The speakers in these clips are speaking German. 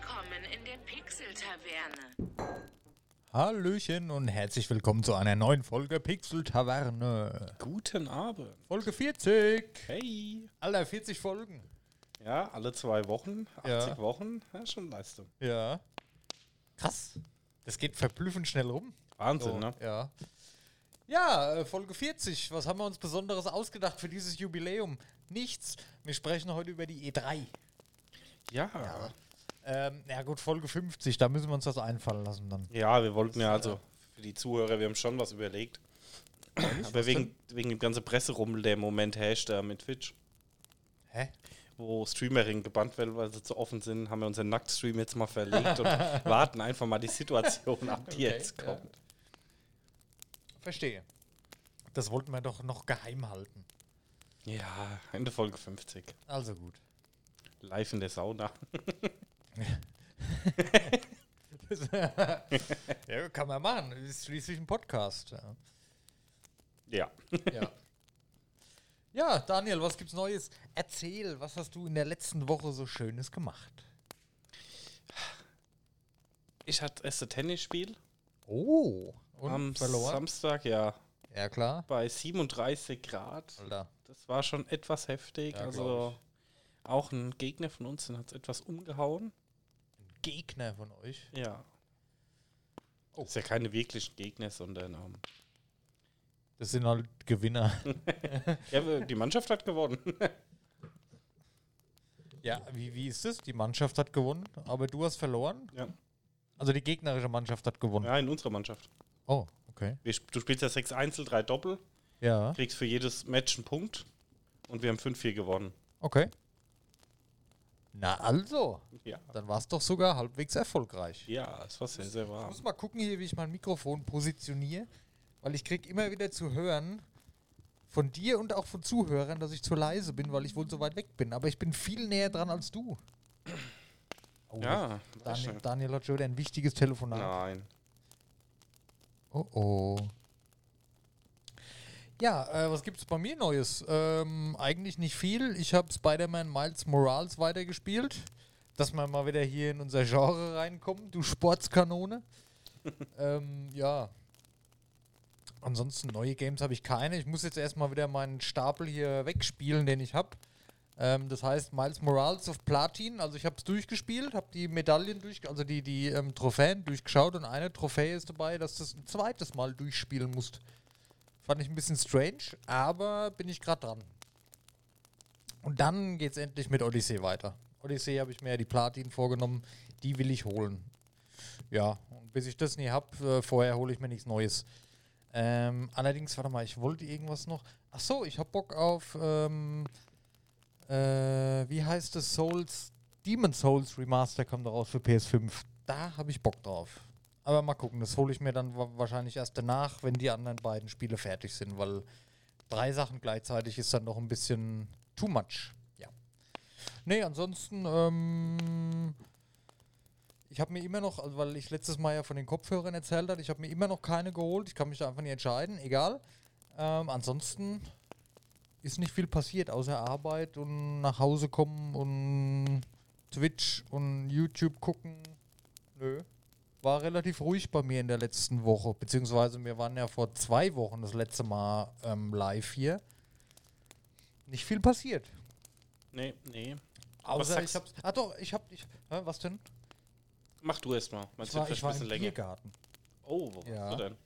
Willkommen in der Pixel-Taverne. Hallöchen und herzlich willkommen zu einer neuen Folge Pixel Taverne. Guten Abend. Folge 40. Hey. Alter, 40 Folgen. Ja, alle zwei Wochen, 80 Ja. Wochen, ja, schon Leistung. Ja. Krass. Das geht verblüffend schnell rum. Wahnsinn, So, ne? Ja. Ja, äh, Folge 40. Was haben wir uns Besonderes ausgedacht für dieses Jubiläum? Nichts. Wir sprechen heute über die E3. Ja. Ähm, ja gut, Folge 50, da müssen wir uns das einfallen lassen dann. Ja, wir wollten ja also für die Zuhörer, wir haben schon was überlegt. Aber wegen, wegen dem ganzen Presserummel, der im Moment herrscht da mit Twitch, Hä? wo Streamering gebannt werden, weil sie zu offen sind, haben wir unseren Nacktstream jetzt mal verlegt und warten einfach mal die Situation ab, die Okay, jetzt ja. kommt. Verstehe. Das wollten wir doch noch geheim halten. Ja, Ende Folge 50. Also gut. Live in der Sauna. ja, kann man machen. Ist schließlich ein Podcast. Ja. Ja. Ja. ja, Daniel, was gibt's Neues? Erzähl, was hast du in der letzten Woche so Schönes gemacht? Ich hatte erst ein Tennisspiel Oh, und am verloren? Samstag, ja, ja, klar. bei 37 Grad. Alter. Das war schon etwas heftig. Ja, also auch ein Gegner von uns, hat es etwas umgehauen. Gegner von euch. Ja. Oh. Das ist ja keine wirklichen Gegner, sondern ähm, Das sind halt Gewinner. ja, die Mannschaft hat gewonnen. ja, wie, wie ist es? Die Mannschaft hat gewonnen, aber du hast verloren? ja. Also die gegnerische Mannschaft hat gewonnen. ja, in unserer Mannschaft. Oh, okay. Du spielst ja sechs Einzel, drei Doppel, Ja, kriegst für jedes Match einen Punkt und wir haben 5-4 gewonnen. okay. Na also, Ja. dann war es doch sogar halbwegs erfolgreich. Ja, es war sehr, sehr Ich warm. muss mal gucken hier, wie ich mein Mikrofon positioniere, weil ich krieg immer wieder zu hören von dir und auch von Zuhörern, dass ich zu leise bin, weil ich wohl so weit weg bin. Aber ich bin viel näher dran als du. Oh, Ja, Daniel, Daniel. Daniel hat schon wieder ein wichtiges Telefonat. Nein. Oh oh. Ja, äh, was gibt's bei mir Neues? Ähm, eigentlich nicht viel. Ich habe Spider-Man Miles Morales weitergespielt. Dass wir mal wieder hier in unser Genre reinkommen, du Sportskanone. ähm, ja. Ansonsten neue Games habe ich keine. Ich muss jetzt erstmal wieder meinen Stapel hier wegspielen, den ich habe. Ähm, das heißt Miles Morales auf Platin. Also ich habe es durchgespielt, habe die Medaillen durch, also die, die ähm, Trophäen durchgeschaut und eine Trophäe ist dabei, dass du es ein zweites Mal durchspielen musst. Fand ich ein bisschen strange, aber bin ich gerade dran. Und dann geht's endlich mit Odyssey weiter. Odyssey habe ich mir ja die Platin vorgenommen, die will ich holen. Ja, und bis ich das nie habe, äh, vorher hole ich mir nichts Neues. Ähm, allerdings, warte mal, ich wollte irgendwas noch. Ach so, ich habe Bock auf, ähm, äh, wie heißt es, Souls, Demon Souls Remaster kommt raus für PS5. Da habe ich Bock drauf. Aber mal gucken, das hole ich mir dann wa wahrscheinlich erst danach, wenn die anderen beiden Spiele fertig sind, weil drei Sachen gleichzeitig ist dann noch ein bisschen too much. Ja. Nee, ansonsten, ähm, ich habe mir immer noch, also weil ich letztes Mal ja von den Kopfhörern erzählt habe, ich habe mir immer noch keine geholt. Ich kann mich da einfach nicht entscheiden, egal. Ähm, ansonsten ist nicht viel passiert, außer Arbeit und nach Hause kommen und Twitch und YouTube gucken. Nö. War relativ ruhig bei mir in der letzten Woche, beziehungsweise wir waren ja vor zwei Wochen das letzte Mal ähm, live hier. Nicht viel passiert. Nee, nee. Außer ich hab's. Ah doch, ich hab. Ich, hä, was denn? Mach du erst mal. Mein Ich war, ich war im länger. Biergarten. Oh, wo Ja. warst du denn?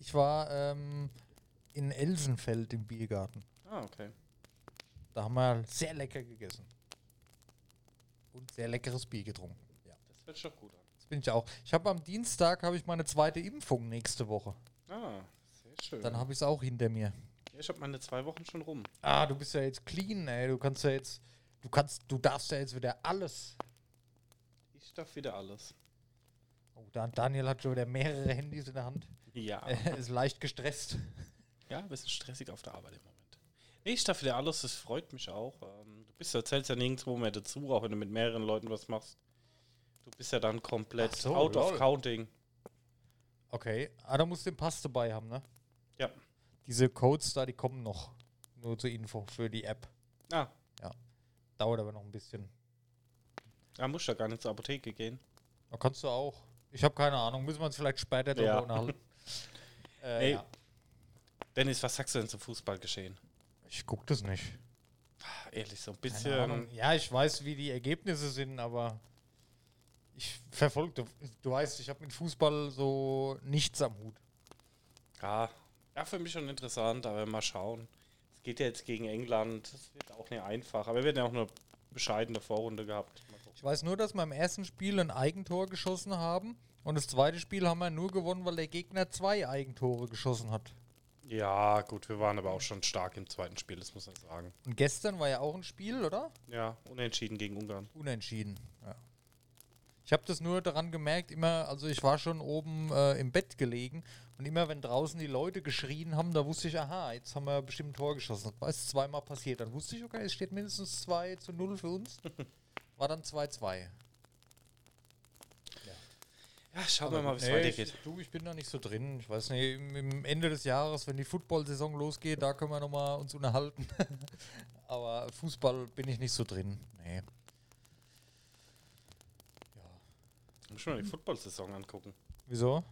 Ich war ähm, in Elsenfeld im Biergarten. Ah, okay. Da haben wir sehr lecker gegessen. Und sehr leckeres Bier getrunken. Ja. Das sich doch gut an. Bin ich auch. Ich habe am Dienstag habe ich meine zweite Impfung nächste Woche. Ah, sehr schön. Dann habe ich es auch hinter mir. ja, ich habe meine zwei Wochen schon rum. Ah, du bist ja jetzt clean, ey. Du kannst ja jetzt. Du kannst, du darfst ja jetzt wieder alles. Ich darf wieder alles. Oh, Dan Daniel hat schon wieder mehrere Handys in der Hand. Ja. Er ist leicht gestresst. ja, ein bisschen stressig auf der Arbeit im Moment. Ich darf wieder alles, das freut mich auch. Ähm, du bist ja, zählst ja nirgendwo mehr dazu, auch wenn du mit mehreren Leuten was machst. Du bist ja dann komplett so, out lol. of counting. Okay. Ah, da musst du den Pass dabei haben, ne? Ja. Diese Codes da, die kommen noch. Nur zur Info für die App. Ah, Dauert aber noch ein bisschen. Da musst du ja gar nicht zur Apotheke gehen. Da kannst du auch. Ich habe keine Ahnung. Müssen wir uns vielleicht später darüber Ja. unterhalten. äh, Ey. ja. Dennis, was sagst du denn zum Fußball geschehen? Ich guck das nicht. Ehrlich, so ein bisschen. Ja, ich weiß, wie die Ergebnisse sind, aber ich verfolge. Du, du weißt, ich habe mit Fußball so nichts am Hut. Ja, ja, für mich schon interessant, aber mal schauen. Es geht ja jetzt gegen England. Das wird auch nicht einfach. Aber wir werden ja auch eine bescheidene Vorrunde gehabt. Ich weiß nur, dass wir im ersten Spiel ein Eigentor geschossen haben und das zweite Spiel haben wir nur gewonnen, weil der Gegner zwei Eigentore geschossen hat. Ja, gut, wir waren aber auch schon stark im zweiten Spiel, das muss man sagen. Und gestern war ja auch ein Spiel, oder? Ja, unentschieden gegen Ungarn. Unentschieden. Ja. Ich habe das nur daran gemerkt, immer, also ich war schon oben äh, im Bett gelegen und immer wenn draußen die Leute geschrien haben, da wusste ich, aha, jetzt haben wir bestimmt ein Tor geschossen. Das ist zweimal passiert. Dann wusste ich, okay, es steht mindestens 2 zu 0 für uns. War dann 2-2. Ja, schauen wir mal, wie es Nee, weitergeht. Ich, du, ich bin da nicht so drin. Ich weiß nicht, im, im Ende des Jahres, wenn die Football-Saison losgeht, da können wir nochmal uns unterhalten. Aber Fußball bin ich nicht so drin. Nee. Muss schon mal die Football-Saison angucken, Wieso?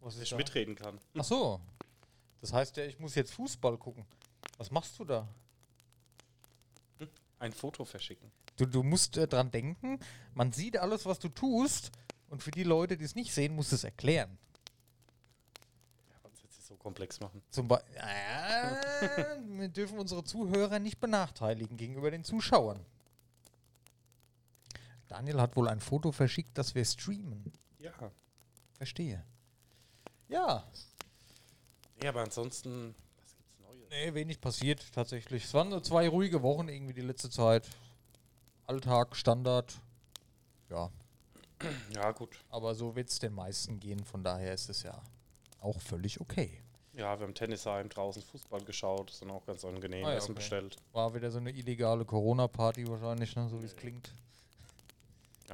Was ich da? mitreden kann. Ach so. Das heißt ja, ich muss jetzt Fußball gucken. Was machst du da? Ein Foto verschicken. Du, du musst äh, dran denken, man sieht alles, was du tust. Und für die Leute, die es nicht sehen, musst du es erklären. Ja, was jetzt nicht so komplex machen. Zum Beispiel, äh, wir dürfen unsere Zuhörer nicht benachteiligen gegenüber den Zuschauern. Daniel hat wohl ein Foto verschickt, das wir streamen. Ja. Verstehe. Ja, Ja, aber ansonsten, was gibt's Neues? nee, wenig passiert tatsächlich. Es waren nur zwei ruhige Wochen irgendwie die letzte Zeit. Alltag, Standard. Ja, Ja, gut. aber so wird es den meisten gehen. Von daher ist es ja auch völlig okay. Ja, wir haben Tennisheim draußen Fußball geschaut, ist dann auch ganz angenehm. Ah ja, Essen okay. bestellt. War wieder so eine illegale Corona-Party wahrscheinlich, ne? so wie es klingt.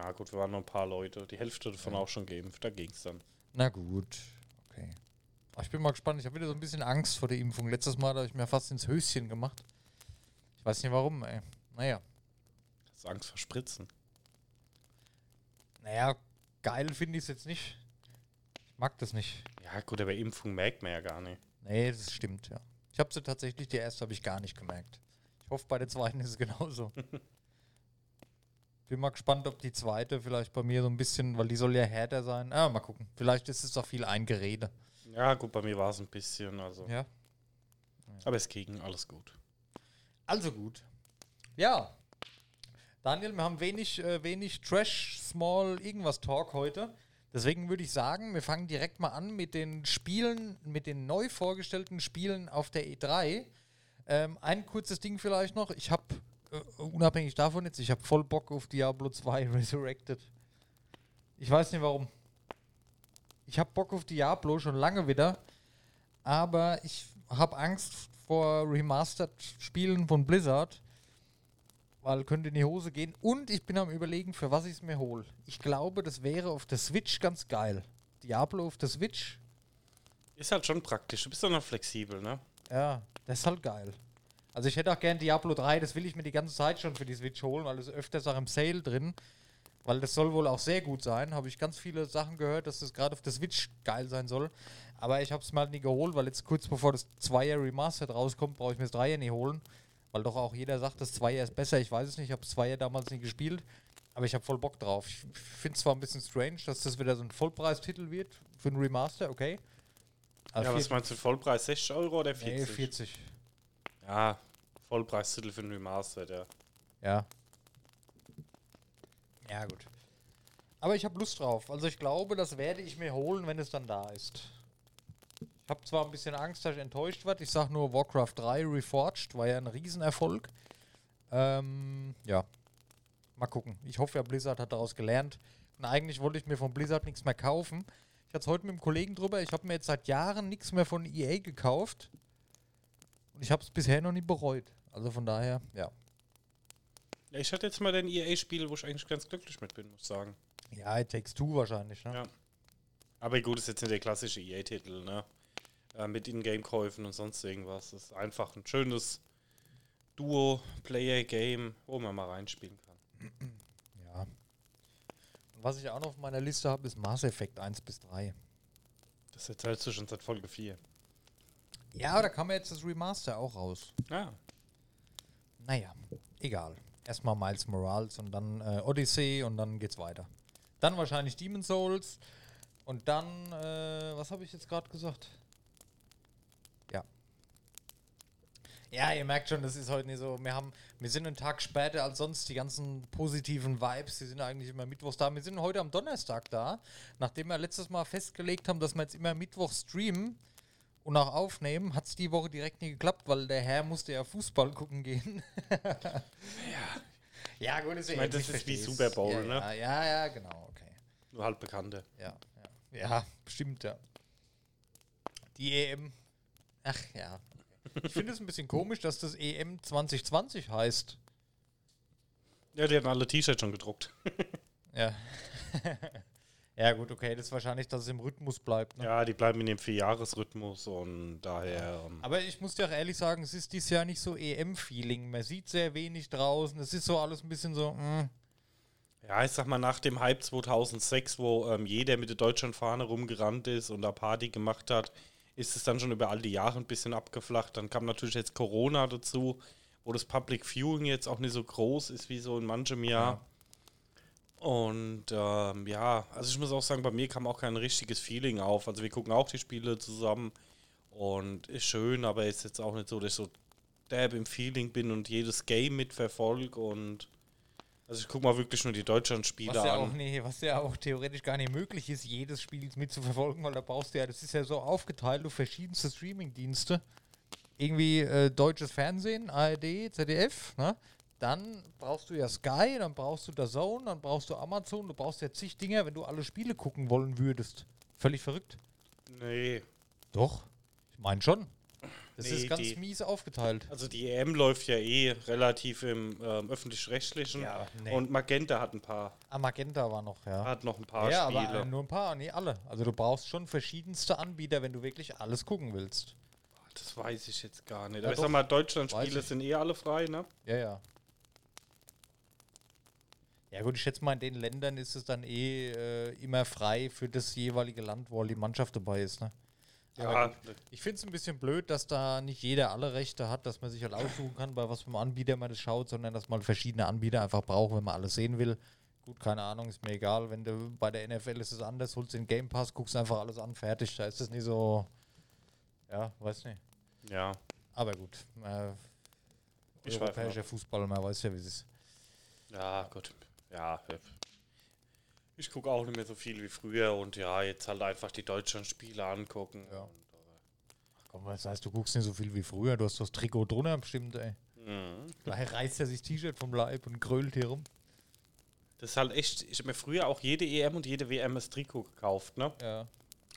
Ja, gut, wir waren nur ein paar Leute. Die Hälfte davon auch schon geimpft. Da ging's dann. Na gut, okay. Aber ich bin mal gespannt. Ich habe wieder so ein bisschen Angst vor der Impfung. Letztes Mal habe ich mir fast ins Höschen gemacht. Ich weiß nicht warum, ey. Naja. Hast du Angst vor Spritzen? Naja, geil finde ich es jetzt nicht. Ich mag das nicht. Ja, gut, aber Impfung merkt man ja gar nicht. Nee, das stimmt, ja. Ich habe sie tatsächlich, die erste habe ich gar nicht gemerkt. Ich hoffe, bei der zweiten ist es genauso. Bin mal gespannt, ob die zweite vielleicht bei mir so ein bisschen, weil die soll ja härter sein. Ah, mal gucken. Vielleicht ist es doch viel Eingerede. Ja, gut, bei mir war es ein bisschen, also. Ja. Aber es ging, alles gut. Also gut. Ja. Daniel, wir haben wenig, äh, wenig Trash, Small, irgendwas Talk heute. Deswegen würde ich sagen, wir fangen direkt mal an mit den Spielen, mit den neu vorgestellten Spielen auf der E3. Ähm, ein kurzes Ding vielleicht noch. Ich habe, unabhängig davon jetzt, ich habe voll Bock auf Diablo 2 Resurrected. Ich weiß nicht warum. Ich habe Bock auf Diablo schon lange wieder, aber ich habe Angst vor Remastered-Spielen von Blizzard, weil könnte in die Hose gehen. Und ich bin am überlegen, für was ich es mir hole. Ich glaube, das wäre auf der Switch ganz geil. Diablo auf der Switch, Ist halt schon praktisch. Du bist doch noch flexibel, ne? ja, das ist halt geil. Also ich hätte auch gern Diablo 3, das will ich mir die ganze Zeit schon für die Switch holen, weil es öfters auch im Sale drin. Weil das soll wohl auch sehr gut sein. Habe ich ganz viele Sachen gehört, dass das gerade auf der Switch geil sein soll. Aber ich habe es mal nie geholt, weil jetzt kurz bevor das 2er Remastered rauskommt, brauche ich mir das 3er nie holen. Weil doch auch jeder sagt, das 2er ist besser. Ich weiß es nicht, ich habe das 2er damals nie gespielt. Aber ich habe voll Bock drauf. Ich finde es zwar ein bisschen strange, dass das wieder so ein Vollpreistitel wird für ein Remaster, okay. Aber ja, was meinst du, Vollpreis 60 Euro oder 40? nee, 40. Ja, Vollpreistitel für ein Remastered, ja. Ja. Ja, gut. Aber ich habe Lust drauf. Also ich glaube, das werde ich mir holen, wenn es dann da ist. Ich habe zwar ein bisschen Angst, dass ich enttäuscht werde. Ich sage nur, Warcraft 3 Reforged war ja ein Riesenerfolg. Ähm, ja. Mal gucken. Ich hoffe ja, Blizzard hat daraus gelernt. Und eigentlich wollte ich mir von Blizzard nichts mehr kaufen. Ich hatte es heute mit einem Kollegen drüber. Ich habe mir jetzt seit Jahren nichts mehr von EA gekauft. Und ich habe es bisher noch nie bereut. Also von daher, ja. ja ich hatte jetzt mal ein EA-Spiel, wo ich eigentlich ganz glücklich mit bin, muss ich sagen. Ja, It Takes Two wahrscheinlich, ne? Ja. Aber gut, ist jetzt nicht der klassische EA-Titel, ne? Äh, mit Ingame-Käufen und sonst irgendwas. Das ist einfach ein schönes Duo-Player-Game, wo man mal reinspielen kann. Ja. Und was ich auch noch auf meiner Liste habe, ist Mass Effect 1 bis 3. Das erzählst du schon seit Folge 4. Ja, da kam ja jetzt das Remaster auch raus. Ja. Naja, egal. Erstmal Miles Morales und dann äh, Odyssey und dann geht's weiter. Dann wahrscheinlich Demon Souls und dann, äh, was habe ich jetzt gerade gesagt? Ja. Ja, ihr merkt schon, das ist heute nicht so. Wir haben, wir sind einen Tag später als sonst. Die ganzen positiven Vibes, die sind eigentlich immer mittwochs da. Wir sind heute am Donnerstag da, nachdem wir letztes Mal festgelegt haben, dass wir jetzt immer Mittwoch streamen und auch aufnehmen, hat es die Woche direkt nie geklappt, weil der Herr musste ja Fußball gucken gehen. ja. Ja, gut, ist ja Ich meine, das ist wie. Super Bowl, ja, ne? Ja, ja, ja, genau, okay. Nur halt Bekannte. Ja, ja. Ja, stimmt, ja. Die EM. Ach ja. Ich finde es ein bisschen komisch, dass das EM 2020 heißt. Ja, die haben alle T-Shirts schon gedruckt. Ja. ja, gut, okay. Das ist wahrscheinlich, dass es im Rhythmus bleibt. Ne? Ja, die bleiben in dem Vierjahresrhythmus und daher. Ähm, Aber ich muss dir auch ehrlich sagen, es ist dieses Jahr nicht so EM-Feeling. Man sieht sehr wenig draußen. Es ist so alles ein bisschen so. mm. ja, ich sag mal, nach dem Hype 2006, wo ähm, jeder mit der Deutschlandfahne rumgerannt ist und da Party gemacht hat, ist es dann schon über all die Jahre ein bisschen abgeflacht. Dann kam natürlich jetzt Corona dazu, wo das Public Viewing jetzt auch nicht so groß ist wie so in manchem Jahr. Und ähm, ja, also ich muss auch sagen, bei mir kam auch kein richtiges Feeling auf. Also wir gucken auch die Spiele zusammen und ist schön, aber ist jetzt auch nicht so, dass ich so derb im Feeling bin und jedes Game mitverfolge und also ich gucke mal wirklich nur die Deutschland-Spiele ja, auch, an. nee, was ja auch theoretisch gar nicht möglich ist, jedes Spiel mitzuverfolgen, weil da brauchst du ja, das ist ja so aufgeteilt auf verschiedenste Streaming-Dienste. Irgendwie äh, deutsches Fernsehen, ARD, ZDF, ne? Dann brauchst du ja Sky, dann brauchst du The Zone, dann brauchst du Amazon, du brauchst ja zig Dinger, wenn du alle Spiele gucken wollen würdest. Völlig verrückt. Nee, Doch. Ich meine schon. Das Nee, ist ganz die- mies aufgeteilt. also die EM läuft ja eh relativ im ähm, öffentlich-rechtlichen Ja, nee. und Magenta hat ein paar, Ah, Magenta war noch, ja. hat noch ein paar ja, Spiele. aber äh, nur ein paar, nee, alle. Also du brauchst schon verschiedenste Anbieter, wenn du wirklich alles gucken willst. das weiß ich jetzt gar nicht. Ja, Aber ich doch. sag mal, Deutschland-Spiele ich. sind eh alle frei, ne? Ja, ja. Ja gut, ich schätze mal, in den Ländern ist es dann eh äh, immer frei für das jeweilige Land, wo die Mannschaft dabei ist. Ne? Aber gut. Ich finde es ein bisschen blöd, dass da nicht jeder alle Rechte hat, dass man sich halt aussuchen kann, bei was für einem Anbieter man das schaut, sondern dass man verschiedene Anbieter einfach braucht, wenn man alles sehen will. Gut, keine Ahnung, ist mir egal. Wenn du bei der NFL ist es anders, holst den Game Pass, guckst einfach alles an, fertig. Da ist das nicht so. Ja, weiß nicht. ja. Aber gut. Äh, Ich europäischer Fußball, man weiß ja, wie es ist. Ja, gut. Ja. Ich gucke auch nicht mehr so viel wie früher und ja, jetzt halt einfach die Deutschland-Spiele angucken. Ja. Und, Komm, das heißt, du guckst nicht so viel wie früher. Du hast das Trikot drunter bestimmt, ey. mhm. Gleich reißt er sich T-Shirt vom Leib und grölt hier rum. Das ist halt echt, ich habe mir früher auch jede EM und jede WM das Trikot gekauft, ne? Ja,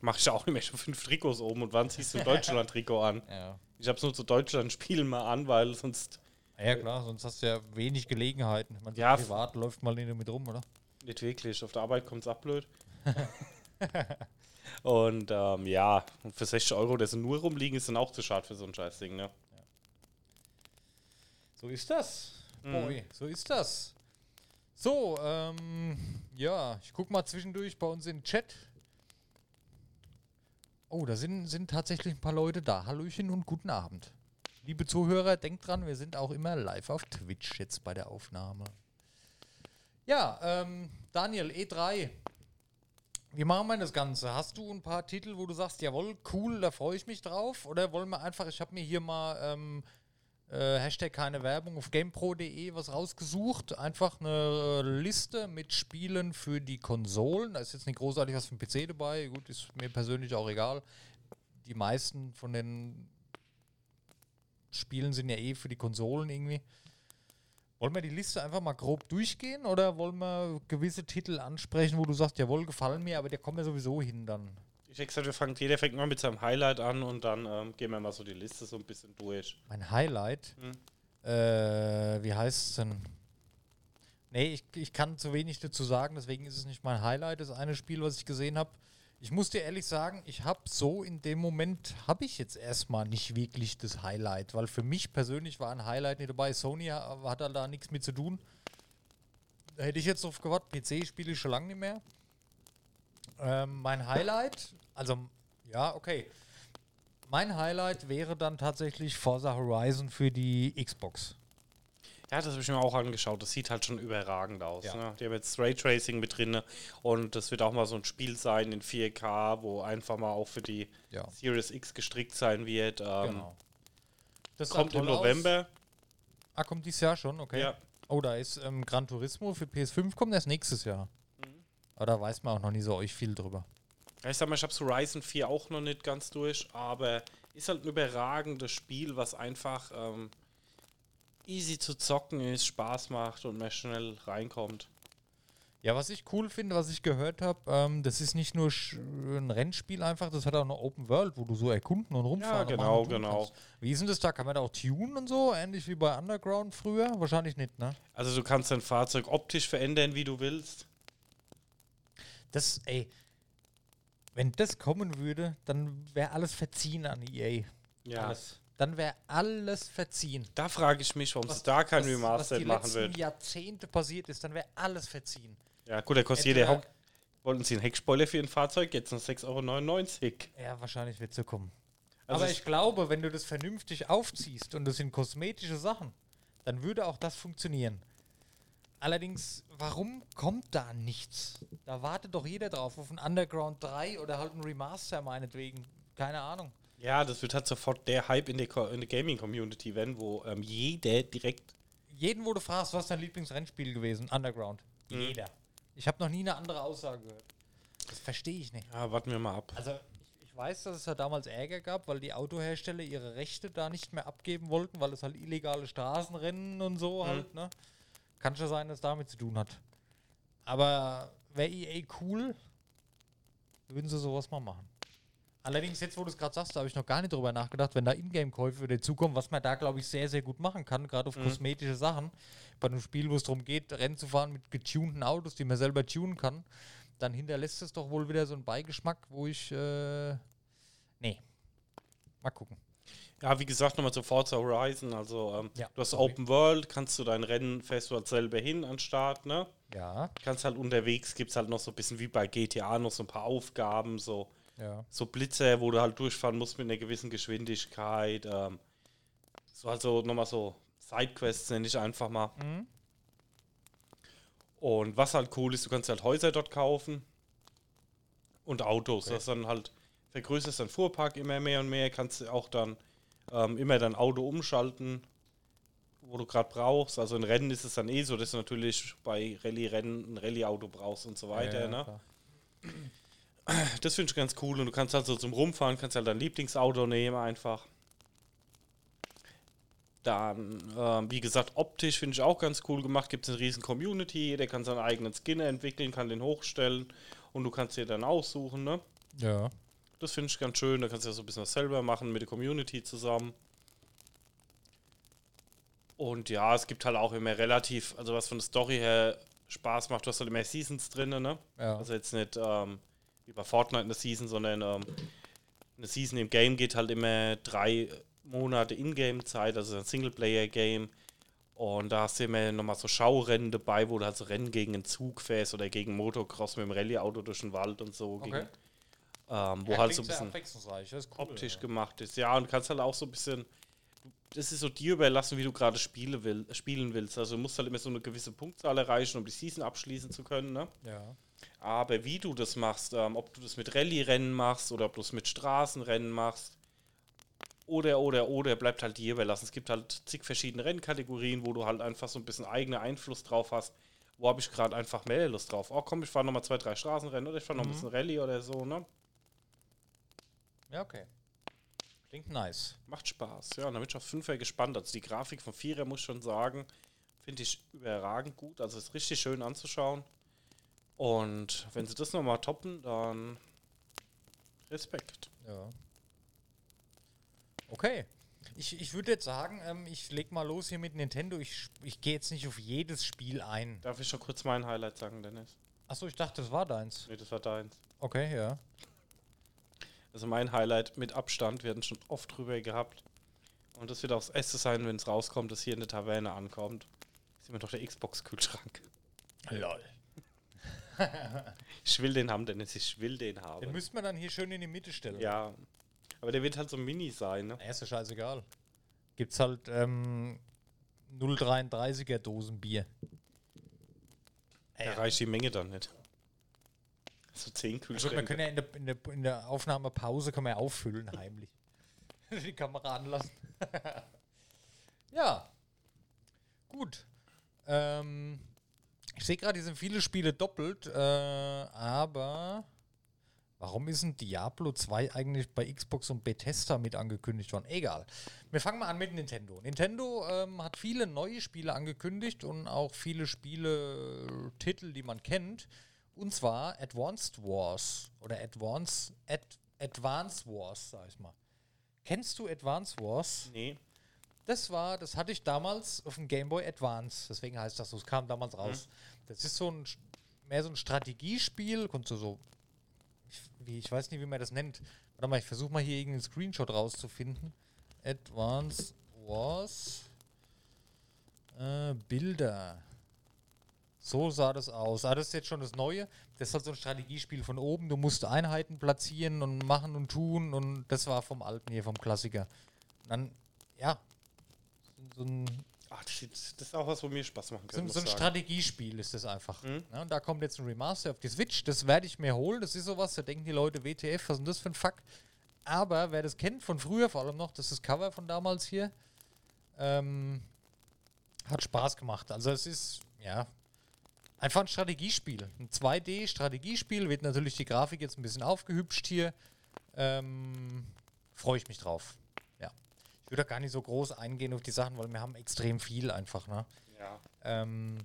Mach ich auch nicht mehr schon fünf Trikots oben und wann ziehst du ein Deutschland-Trikot an? ja. Ich hab's nur zu Deutschland-Spielen mal an, weil sonst Ja, klar, sonst hast du ja wenig Gelegenheiten. Man Ja, ja, privat läuft mal nicht mit rum, oder? nicht wirklich. Auf der Arbeit kommt's auch blöd. und ähm, ja, für 60 Euro, das nur rumliegen, ist dann auch zu schade für so ein Scheißding, ne? So ist das. Mhm. Boy, so ist das. So, ähm, ja, ich guck mal zwischendurch bei uns in den Chat. Oh, da sind, sind tatsächlich ein paar Leute da. Hallöchen und guten Abend. Liebe Zuhörer, denkt dran, wir sind auch immer live auf Twitch jetzt bei der Aufnahme. Ja, ähm, Daniel, E3. Wie machen wir das Ganze? Hast du ein paar Titel, wo du sagst, jawohl, cool, da freue ich mich drauf? Oder wollen wir einfach, ich habe mir hier mal ähm, äh, Hashtag keine Werbung auf gamepro.de was rausgesucht. Einfach eine Liste mit Spielen für die Konsolen. Da ist jetzt nicht großartig was für den PC dabei. Gut, ist mir persönlich auch egal. Die meisten von den Spielen sind ja eh für die Konsolen irgendwie. Wollen wir die Liste einfach mal grob durchgehen oder wollen wir gewisse Titel ansprechen, wo du sagst, jawohl, gefallen mir, aber der kommt ja sowieso hin dann? Ich hätte gesagt, wir fangen, jeder fängt mal mit seinem Highlight an und dann ähm, gehen wir mal so die Liste so ein bisschen durch. Mein Highlight. Hm. Äh, wie heißt es denn? Nee, ich, ich kann zu wenig dazu sagen, deswegen ist es nicht mein Highlight, das eine Spiel, was ich gesehen habe. Ich muss dir ehrlich sagen, ich habe so in dem Moment, habe ich jetzt erstmal nicht wirklich das Highlight, weil für mich persönlich war ein Highlight nicht dabei. Sony ha- hat da da nichts mit zu tun. hätte ich jetzt drauf gewartet. PC spiele ich schon lange nicht mehr. Ähm, mein Highlight, also ja, okay. Mein Highlight wäre dann tatsächlich Forza Horizon für die Xbox. Ja, das habe ich mir auch angeschaut. Das sieht halt schon überragend aus. Ja. Ne? Die haben jetzt Raytracing mit drin und das wird auch mal so ein Spiel sein in 4K, wo einfach mal auch für die Ja. Series X gestrickt sein wird. Ähm, Genau. Das Kommt im toll aus. November. Ah, kommt dieses Jahr schon, okay. Ja. Oh, da ist ähm, Gran Turismo für PS5 kommt erst nächstes Jahr. Aber da weiß man auch noch nie so euch viel drüber. Ich sag mal, ich habe Horizon 4 auch noch nicht ganz durch, aber ist halt ein überragendes Spiel, was einfach ähm, easy zu zocken ist, Spaß macht und man schnell reinkommt. Ja, was ich cool finde, was ich gehört habe, ähm, das ist nicht nur ein Rennspiel einfach, das hat auch eine Open World, wo du so erkunden und rumfahren Ja, und genau, und genau. kannst. Wie ist denn das da? Kann man da auch tunen und so? Ähnlich wie bei Underground früher? Wahrscheinlich nicht, ne? Also du kannst dein Fahrzeug optisch verändern, wie du willst. Das, ey, wenn das kommen würde, dann wäre alles verziehen an EA. Ja. Alles. Dann wäre alles verziehen. Da frage ich mich, warum sie da kein was, was Remastered die machen letzten wird. Jahrzehnte passiert ist, dann wäre alles verziehen. Ja, gut, da kostet jeder Hock. Wollten sie einen Heckspoiler für ein Fahrzeug? Jetzt noch 6,99 Euro. Ja, wahrscheinlich wird es so kommen. Also Aber ich- ich glaube, wenn du das vernünftig aufziehst und das sind kosmetische Sachen, dann würde auch das funktionieren. Allerdings, warum kommt da nichts? Da wartet doch jeder drauf, auf ein Underground 3 oder halt ein Remaster meinetwegen. Keine Ahnung. Ja, das wird halt sofort der Hype in der, der Gaming-Community werden, wo ähm, jeder direkt. Jeden, wo du fragst, was ist dein Lieblingsrennspiel gewesen? Underground. Mhm. Jeder. Ich habe noch nie eine andere Aussage gehört. Das verstehe ich nicht. Ja, warten wir mal ab. Also, ich, ich weiß, dass es ja damals Ärger gab, weil die Autohersteller ihre Rechte da nicht mehr abgeben wollten, weil es halt illegale Straßenrennen und so halt, ne? Kann schon sein, dass damit zu tun hat. Aber wäre EA cool, würden sie sowas mal machen. Allerdings, jetzt wo du es gerade sagst, da habe ich noch gar nicht drüber nachgedacht, wenn da Ingame-Käufe dazukommen, was man da, glaube ich, sehr, sehr gut machen kann, gerade auf kosmetische Sachen. Bei einem Spiel, wo es darum geht, Rennen zu fahren mit getunten Autos, die man selber tunen kann, dann hinterlässt es doch wohl wieder so einen Beigeschmack, wo ich. Äh, nee. Mal gucken. Ja, wie gesagt, nochmal zu Forza Horizon. Also, ähm, Ja, du hast sorry. Open World, kannst du dein Rennen, fährst du halt selber hin an Start, ne? Ja. Kannst halt unterwegs, gibt es halt noch so ein bisschen wie bei GTA, noch so ein paar Aufgaben, so, Ja. so Blitze, wo du halt durchfahren musst mit einer gewissen Geschwindigkeit. Ähm, so also nochmal so Sidequests, nenne ich einfach mal. Mhm. Und was halt cool ist, du kannst halt Häuser dort kaufen und Autos. Okay. Das dann halt vergrößerst dein Fuhrpark immer mehr und mehr, kannst du auch dann ähm, immer dein Auto umschalten, wo du gerade brauchst. Also in Rennen ist es dann eh so, dass du natürlich bei Rallye-Rennen ein Rallye-Auto brauchst und so weiter. ja, ne? Das finde ich ganz cool und du kannst halt so zum Rumfahren, kannst halt dein Lieblingsauto nehmen einfach. Dann, ähm, wie gesagt, optisch finde ich auch ganz cool gemacht. Gibt es eine riesen Community, jeder kann seinen eigenen Skin entwickeln, kann den hochstellen und du kannst dir dann aussuchen, ne? Ja. Das finde ich ganz schön, da kannst du ja so ein bisschen was selber machen mit der Community zusammen. Und ja, es gibt halt auch immer relativ, also was von der Story her Spaß macht, du hast halt immer Seasons drin, ne? Ja. Also jetzt nicht ähm, wie bei Fortnite eine Season, sondern ähm, eine Season im Game geht halt immer drei Monate Ingame-Zeit, also ein Singleplayer-Game. Und da hast du immer nochmal so Schaurennen dabei, wo du halt so Rennen gegen einen Zug fährst oder gegen Motocross mit dem Rallye-Auto durch den Wald und so. Okay. Gegen, ähm, wo Ja, halt so ein bisschen cool, optisch ja. gemacht ist. Ja, und kannst halt auch so ein bisschen. Das ist so dir überlassen, wie du gerade spiele will, spielen willst. Also du musst halt immer so eine gewisse Punktzahl erreichen, um die Season abschließen zu können. Ne? Ja. Aber wie du das machst, ähm, ob du das mit Rallye-Rennen machst oder ob du es mit Straßenrennen machst, oder, oder, oder, bleibt halt dir überlassen. Es gibt halt zig verschiedene Rennkategorien, wo du halt einfach so ein bisschen eigenen Einfluss drauf hast. Wo habe ich gerade einfach mehr Lust drauf? Oh, komm, ich fahre nochmal zwei, drei Straßenrennen oder ich fahre noch ein bisschen Rallye oder so, ne? Ja, okay. Klingt nice. Macht Spaß, ja. Und da bin ich auf 5er gespannt. Also die Grafik von 4er muss ich schon sagen, finde ich überragend gut. Also ist richtig schön anzuschauen. Und wenn sie das nochmal toppen, dann Respekt. Ja. Okay. Ich, ich würde jetzt sagen, ähm, ich leg mal los hier mit Nintendo. Ich, ich gehe jetzt nicht auf jedes Spiel ein. Darf ich schon kurz mein Highlight sagen, Dennis? Achso, ich dachte, das war deins. Nee, das war deins. Okay, ja. Also mein Highlight mit Abstand, wir hatten schon oft drüber gehabt. Und das wird auch das erste sein, wenn es rauskommt, dass hier in der Taverne ankommt. Ist immer doch der Xbox-Kühlschrank. Lol. Ich will den haben, Dennis, ich will den Den haben. müsste man dann hier schön in die Mitte stellen. Ja. Aber der wird halt so mini sein, ne? Ja, ist ja scheißegal. Gibt's halt ähm, 0,33er Dosen Bier. Da reicht die Menge dann nicht. So 10 Gut, wir Kühlschränke. können ja in der, in der, in der Aufnahmepause können wir ja auffüllen, heimlich. Die Kamera anlassen. ja. Gut. Ähm, ich sehe gerade, hier sind viele Spiele doppelt, äh, aber warum ist ein Diablo 2 eigentlich bei Xbox und Bethesda mit angekündigt worden? Egal. Wir fangen mal an mit Nintendo. Nintendo ähm, hat viele neue Spiele angekündigt und auch viele Spiele, Titel, die man kennt. Und zwar Advanced Wars oder Advance, Ad, Advance Wars, sag ich mal. Kennst du Advance Wars? Nee. Das war, das hatte ich damals auf dem Game Boy Advance, deswegen heißt das so, es kam damals raus. Das ist so ein, mehr so ein Strategiespiel, konntest du so, ich, wie, ich weiß nicht, wie man das nennt. Warte mal, ich versuche mal hier irgendeinen Screenshot rauszufinden. Advance Wars, äh, Bilder. So sah das aus. Ah, das ist jetzt schon das Neue. Das ist halt so ein Strategiespiel von oben. Du musst Einheiten platzieren und machen und tun. Und das war vom alten hier, vom Klassiker. Und dann, ja, so ein, Ach, das ist- auch was, wo mir Spaß machen so, kann. ein- so ein sagen. Strategiespiel ist das einfach. Mhm. Ja, und da kommt jetzt ein Remaster auf die Switch. Das werde ich mir holen. Das ist sowas, da denken die Leute, WTF, was ist denn das für ein Fuck? Aber wer das kennt von früher, vor allem noch, das ist das Cover von damals hier, ähm, hat Spaß gemacht. Also es ist, ja, einfach ein Strategiespiel. Ein 2D-Strategiespiel, wird natürlich die Grafik jetzt ein bisschen aufgehübscht hier. Ähm, Freue ich mich drauf. Ja. Ich würde da gar nicht so groß eingehen auf die Sachen, weil wir haben extrem viel einfach, ne? Ja. Ähm,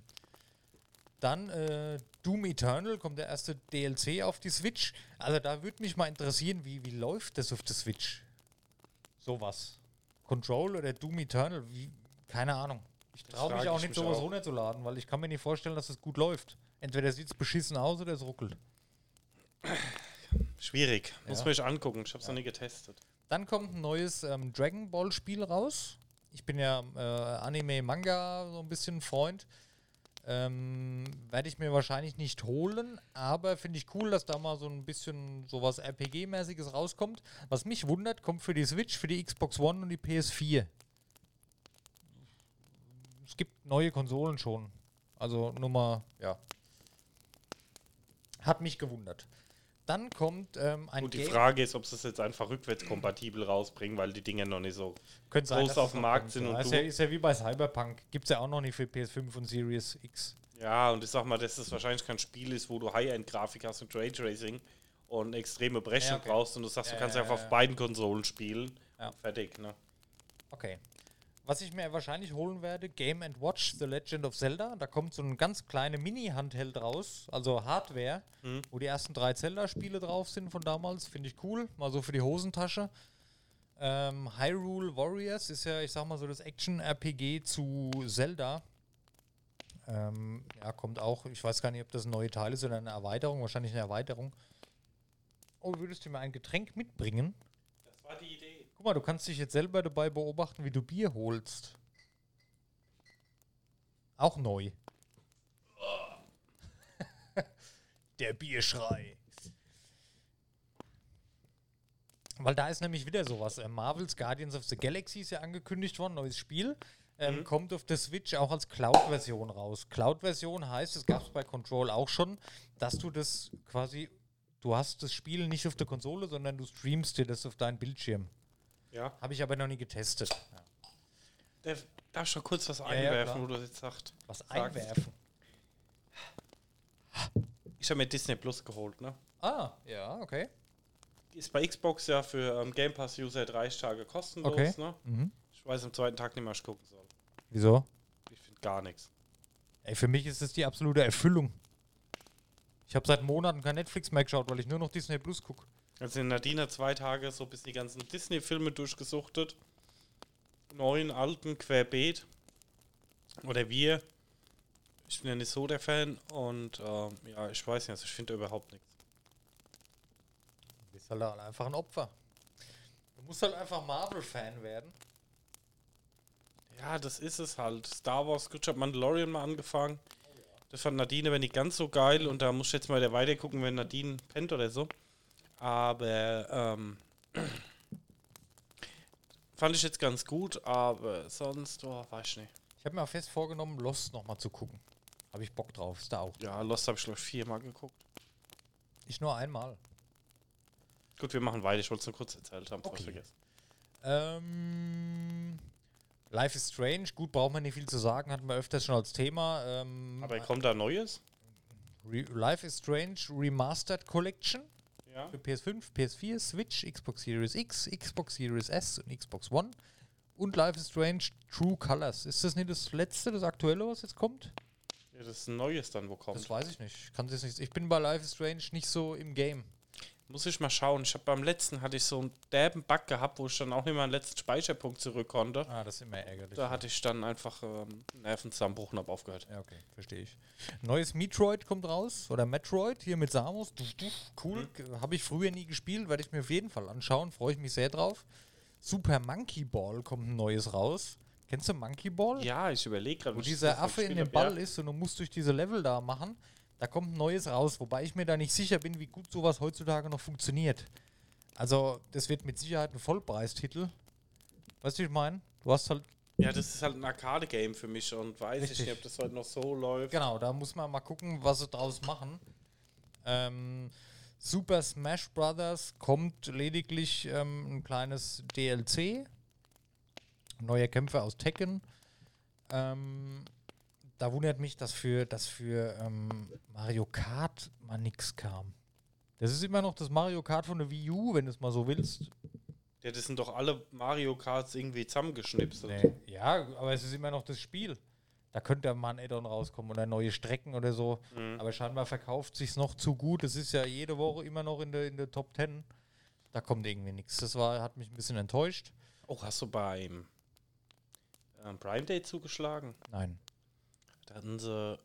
dann äh, Doom Eternal kommt der erste DLC auf die Switch. Also da würde mich mal interessieren, wie, wie läuft das auf der Switch? Sowas. Control oder Doom Eternal? Wie, keine Ahnung. Ich traue mich auch ich nicht, sowas auch. runterzuladen, weil ich kann mir nicht vorstellen, dass es gut läuft. Entweder sieht es beschissen aus oder es ruckelt. Schwierig. Muss Ja. man sich angucken. Ich habe es noch nie getestet. Dann kommt ein neues ähm, Dragon Ball Spiel raus. Ich bin ja äh, Anime, Manga so ein bisschen Freund. Ähm, Werde ich mir wahrscheinlich nicht holen, aber finde ich cool, dass da mal so ein bisschen sowas RPG-mäßiges rauskommt. Was mich wundert, kommt für die Switch, für die Xbox One und die PS4. Es gibt neue Konsolen schon. Also nur mal, ja. Hat mich gewundert. Dann kommt ähm, ein Und die Game- Frage ist, ob sie es jetzt einfach rückwärtskompatibel rausbringen, weil die Dinger noch nicht so. Könnte sein, groß dass auf dem Markt sind und ist, du- ja, ist ja wie bei Cyberpunk. Gibt es ja auch noch nicht für PS5 und Series X. Ja, und ich sag mal, dass das wahrscheinlich kein Spiel ist, wo du High-End-Grafik hast und Raytracing und extreme Berechnung Ja, okay. brauchst und du sagst, du kannst ja, einfach auf beiden Konsolen spielen. Ja. Fertig, ne? Okay. Was ich mir wahrscheinlich holen werde, Game Watch The Legend of Zelda. Da kommt so ein ganz kleine Mini-Handheld raus, also Hardware, Mhm. wo die ersten drei Zelda-Spiele drauf sind von damals. Finde ich cool. Mal so für die Hosentasche. Ähm, Hyrule Warriors ist ja, ich sag mal so, das Action-RPG zu Zelda. Ähm, ja, kommt auch. Ich weiß gar nicht, ob das ein neuer Teil ist oder eine Erweiterung. Wahrscheinlich eine Erweiterung. Oh, würdest du mir ein Getränk mitbringen? Das war die. Guck mal, du kannst dich jetzt selber dabei beobachten, wie du Bier holst. Auch neu. Der Bierschrei. Weil da ist nämlich wieder sowas. Äh, Marvel's Guardians of the Galaxy ist ja angekündigt worden, neues Spiel. Ähm, Kommt auf der Switch auch als Cloud-Version raus. Cloud-Version heißt, das gab es bei Control auch schon, dass du das quasi, du hast das Spiel nicht auf der Konsole, sondern du streamst dir das auf deinen Bildschirm. Ja. Habe ich aber noch nie getestet. Der, darf schon kurz was ja, einwerfen, klar. wo du jetzt sagst? Was sagst? einwerfen. Ich habe mir Disney Plus geholt, ne? Ah, ja, okay. Ist bei Xbox ja für ähm, Game Pass-User 30 Tage kostenlos, Okay. ne? Mhm. Ich weiß am zweiten Tag nicht mehr, was ich gucken soll. Wieso? Ich finde gar nichts. Ey, für mich ist das die absolute Erfüllung. Ich habe seit Monaten kein Netflix mehr geschaut, weil ich nur noch Disney Plus gucke. Also in Nadine hat zwei Tage so bis die ganzen Disney-Filme durchgesuchtet. Neuen, alten, querbeet. Oder wir. Ich bin ja nicht so der Fan und ähm, ja, ich weiß nicht, also ich finde überhaupt nichts. Du bist halt einfach ein Opfer. Du musst halt einfach Marvel-Fan werden. Ja, das ist es halt. Star Wars, gut, ich habe Mandalorian mal angefangen. Das fand Nadine aber nicht ganz so geil und da muss ich jetzt mal wieder weiter gucken, wenn Nadine pennt oder so. Aber ähm, fand ich jetzt ganz gut, aber sonst, oh, weiß ich nicht. Ich habe mir auch fest vorgenommen, Lost nochmal zu gucken. Habe ich Bock drauf. Ist da auch. Ja, Lost habe ich glaube ich viermal geguckt. Ich nur einmal. Gut, wir machen weiter. Ich wollte es nur kurz erzählt haben, Okay. okay. vergessen. Ähm, Life is Strange. Gut, braucht man nicht viel zu sagen. Hatten wir öfters schon als Thema. Ähm, Aber kommt da Neues? Re Life is Strange Remastered Collection. Ja. Für PS5, PS4, Switch, Xbox Series X, Xbox Series S und Xbox One. Und Life is Strange True Colors. Ist das nicht das letzte, das aktuelle, was jetzt kommt? ja. Das ist ein Neues dann, wo kommt. Das weiß ich nicht. Ich, kann das nicht. ich bin bei Life is Strange nicht so im Game. Muss ich mal schauen. Ich habe beim letzten hatte ich so einen derben Bug gehabt, wo ich dann auch nicht mal einen letzten Speicherpunkt zurück konnte. Ah, das ist immer ärgerlich. Da hatte ich dann einfach ähm, Nervenzusammenbruch und habe aufgehört. Ja, okay, verstehe ich. Neues Metroid kommt raus. Oder Metroid hier mit Samus. Duf, duf, Cool. Habe ich früher nie gespielt, werde ich mir auf jeden Fall anschauen. Freue ich mich sehr drauf. Super Monkey Ball kommt ein neues raus. Kennst du Monkey Ball? Ja, ich überlege gerade. Wo dieser Affe in dem. Ball ist und du musst durch diese Level da machen. Da kommt ein neues raus, wobei ich mir da nicht sicher bin, wie gut sowas heutzutage noch funktioniert. Also, das wird mit Sicherheit ein Vollpreistitel. Weißt du, ich meine? Du hast halt Ja. das ist halt ein Arcade-Game für mich und weiß Richtig. ich nicht, ob das heute noch so läuft. Genau, da muss man mal gucken, was sie draus machen. Ähm, Super Smash Brothers kommt lediglich ähm, ein kleines DLC. Neue Kämpfe aus Tekken. Ähm, da wundert mich, dass für, dass für ähm, Mario Kart mal nichts kam. Das ist immer noch das Mario Kart von der Wii U, wenn du es mal so willst. Ja, das sind doch alle Mario Karts irgendwie zusammengeschnipselt. Nee. Ja, aber es ist immer noch das Spiel. Da könnte ja mal ein Add-on rauskommen oder neue Strecken oder so. Aber scheinbar verkauft sich's noch zu gut. Es ist ja jede Woche immer noch in der, in der Top 10. Da kommt irgendwie nichts. Das war, hat mich ein bisschen enttäuscht. Oh, hast du beim ähm, Prime Day zugeschlagen? Nein. Da hatten sie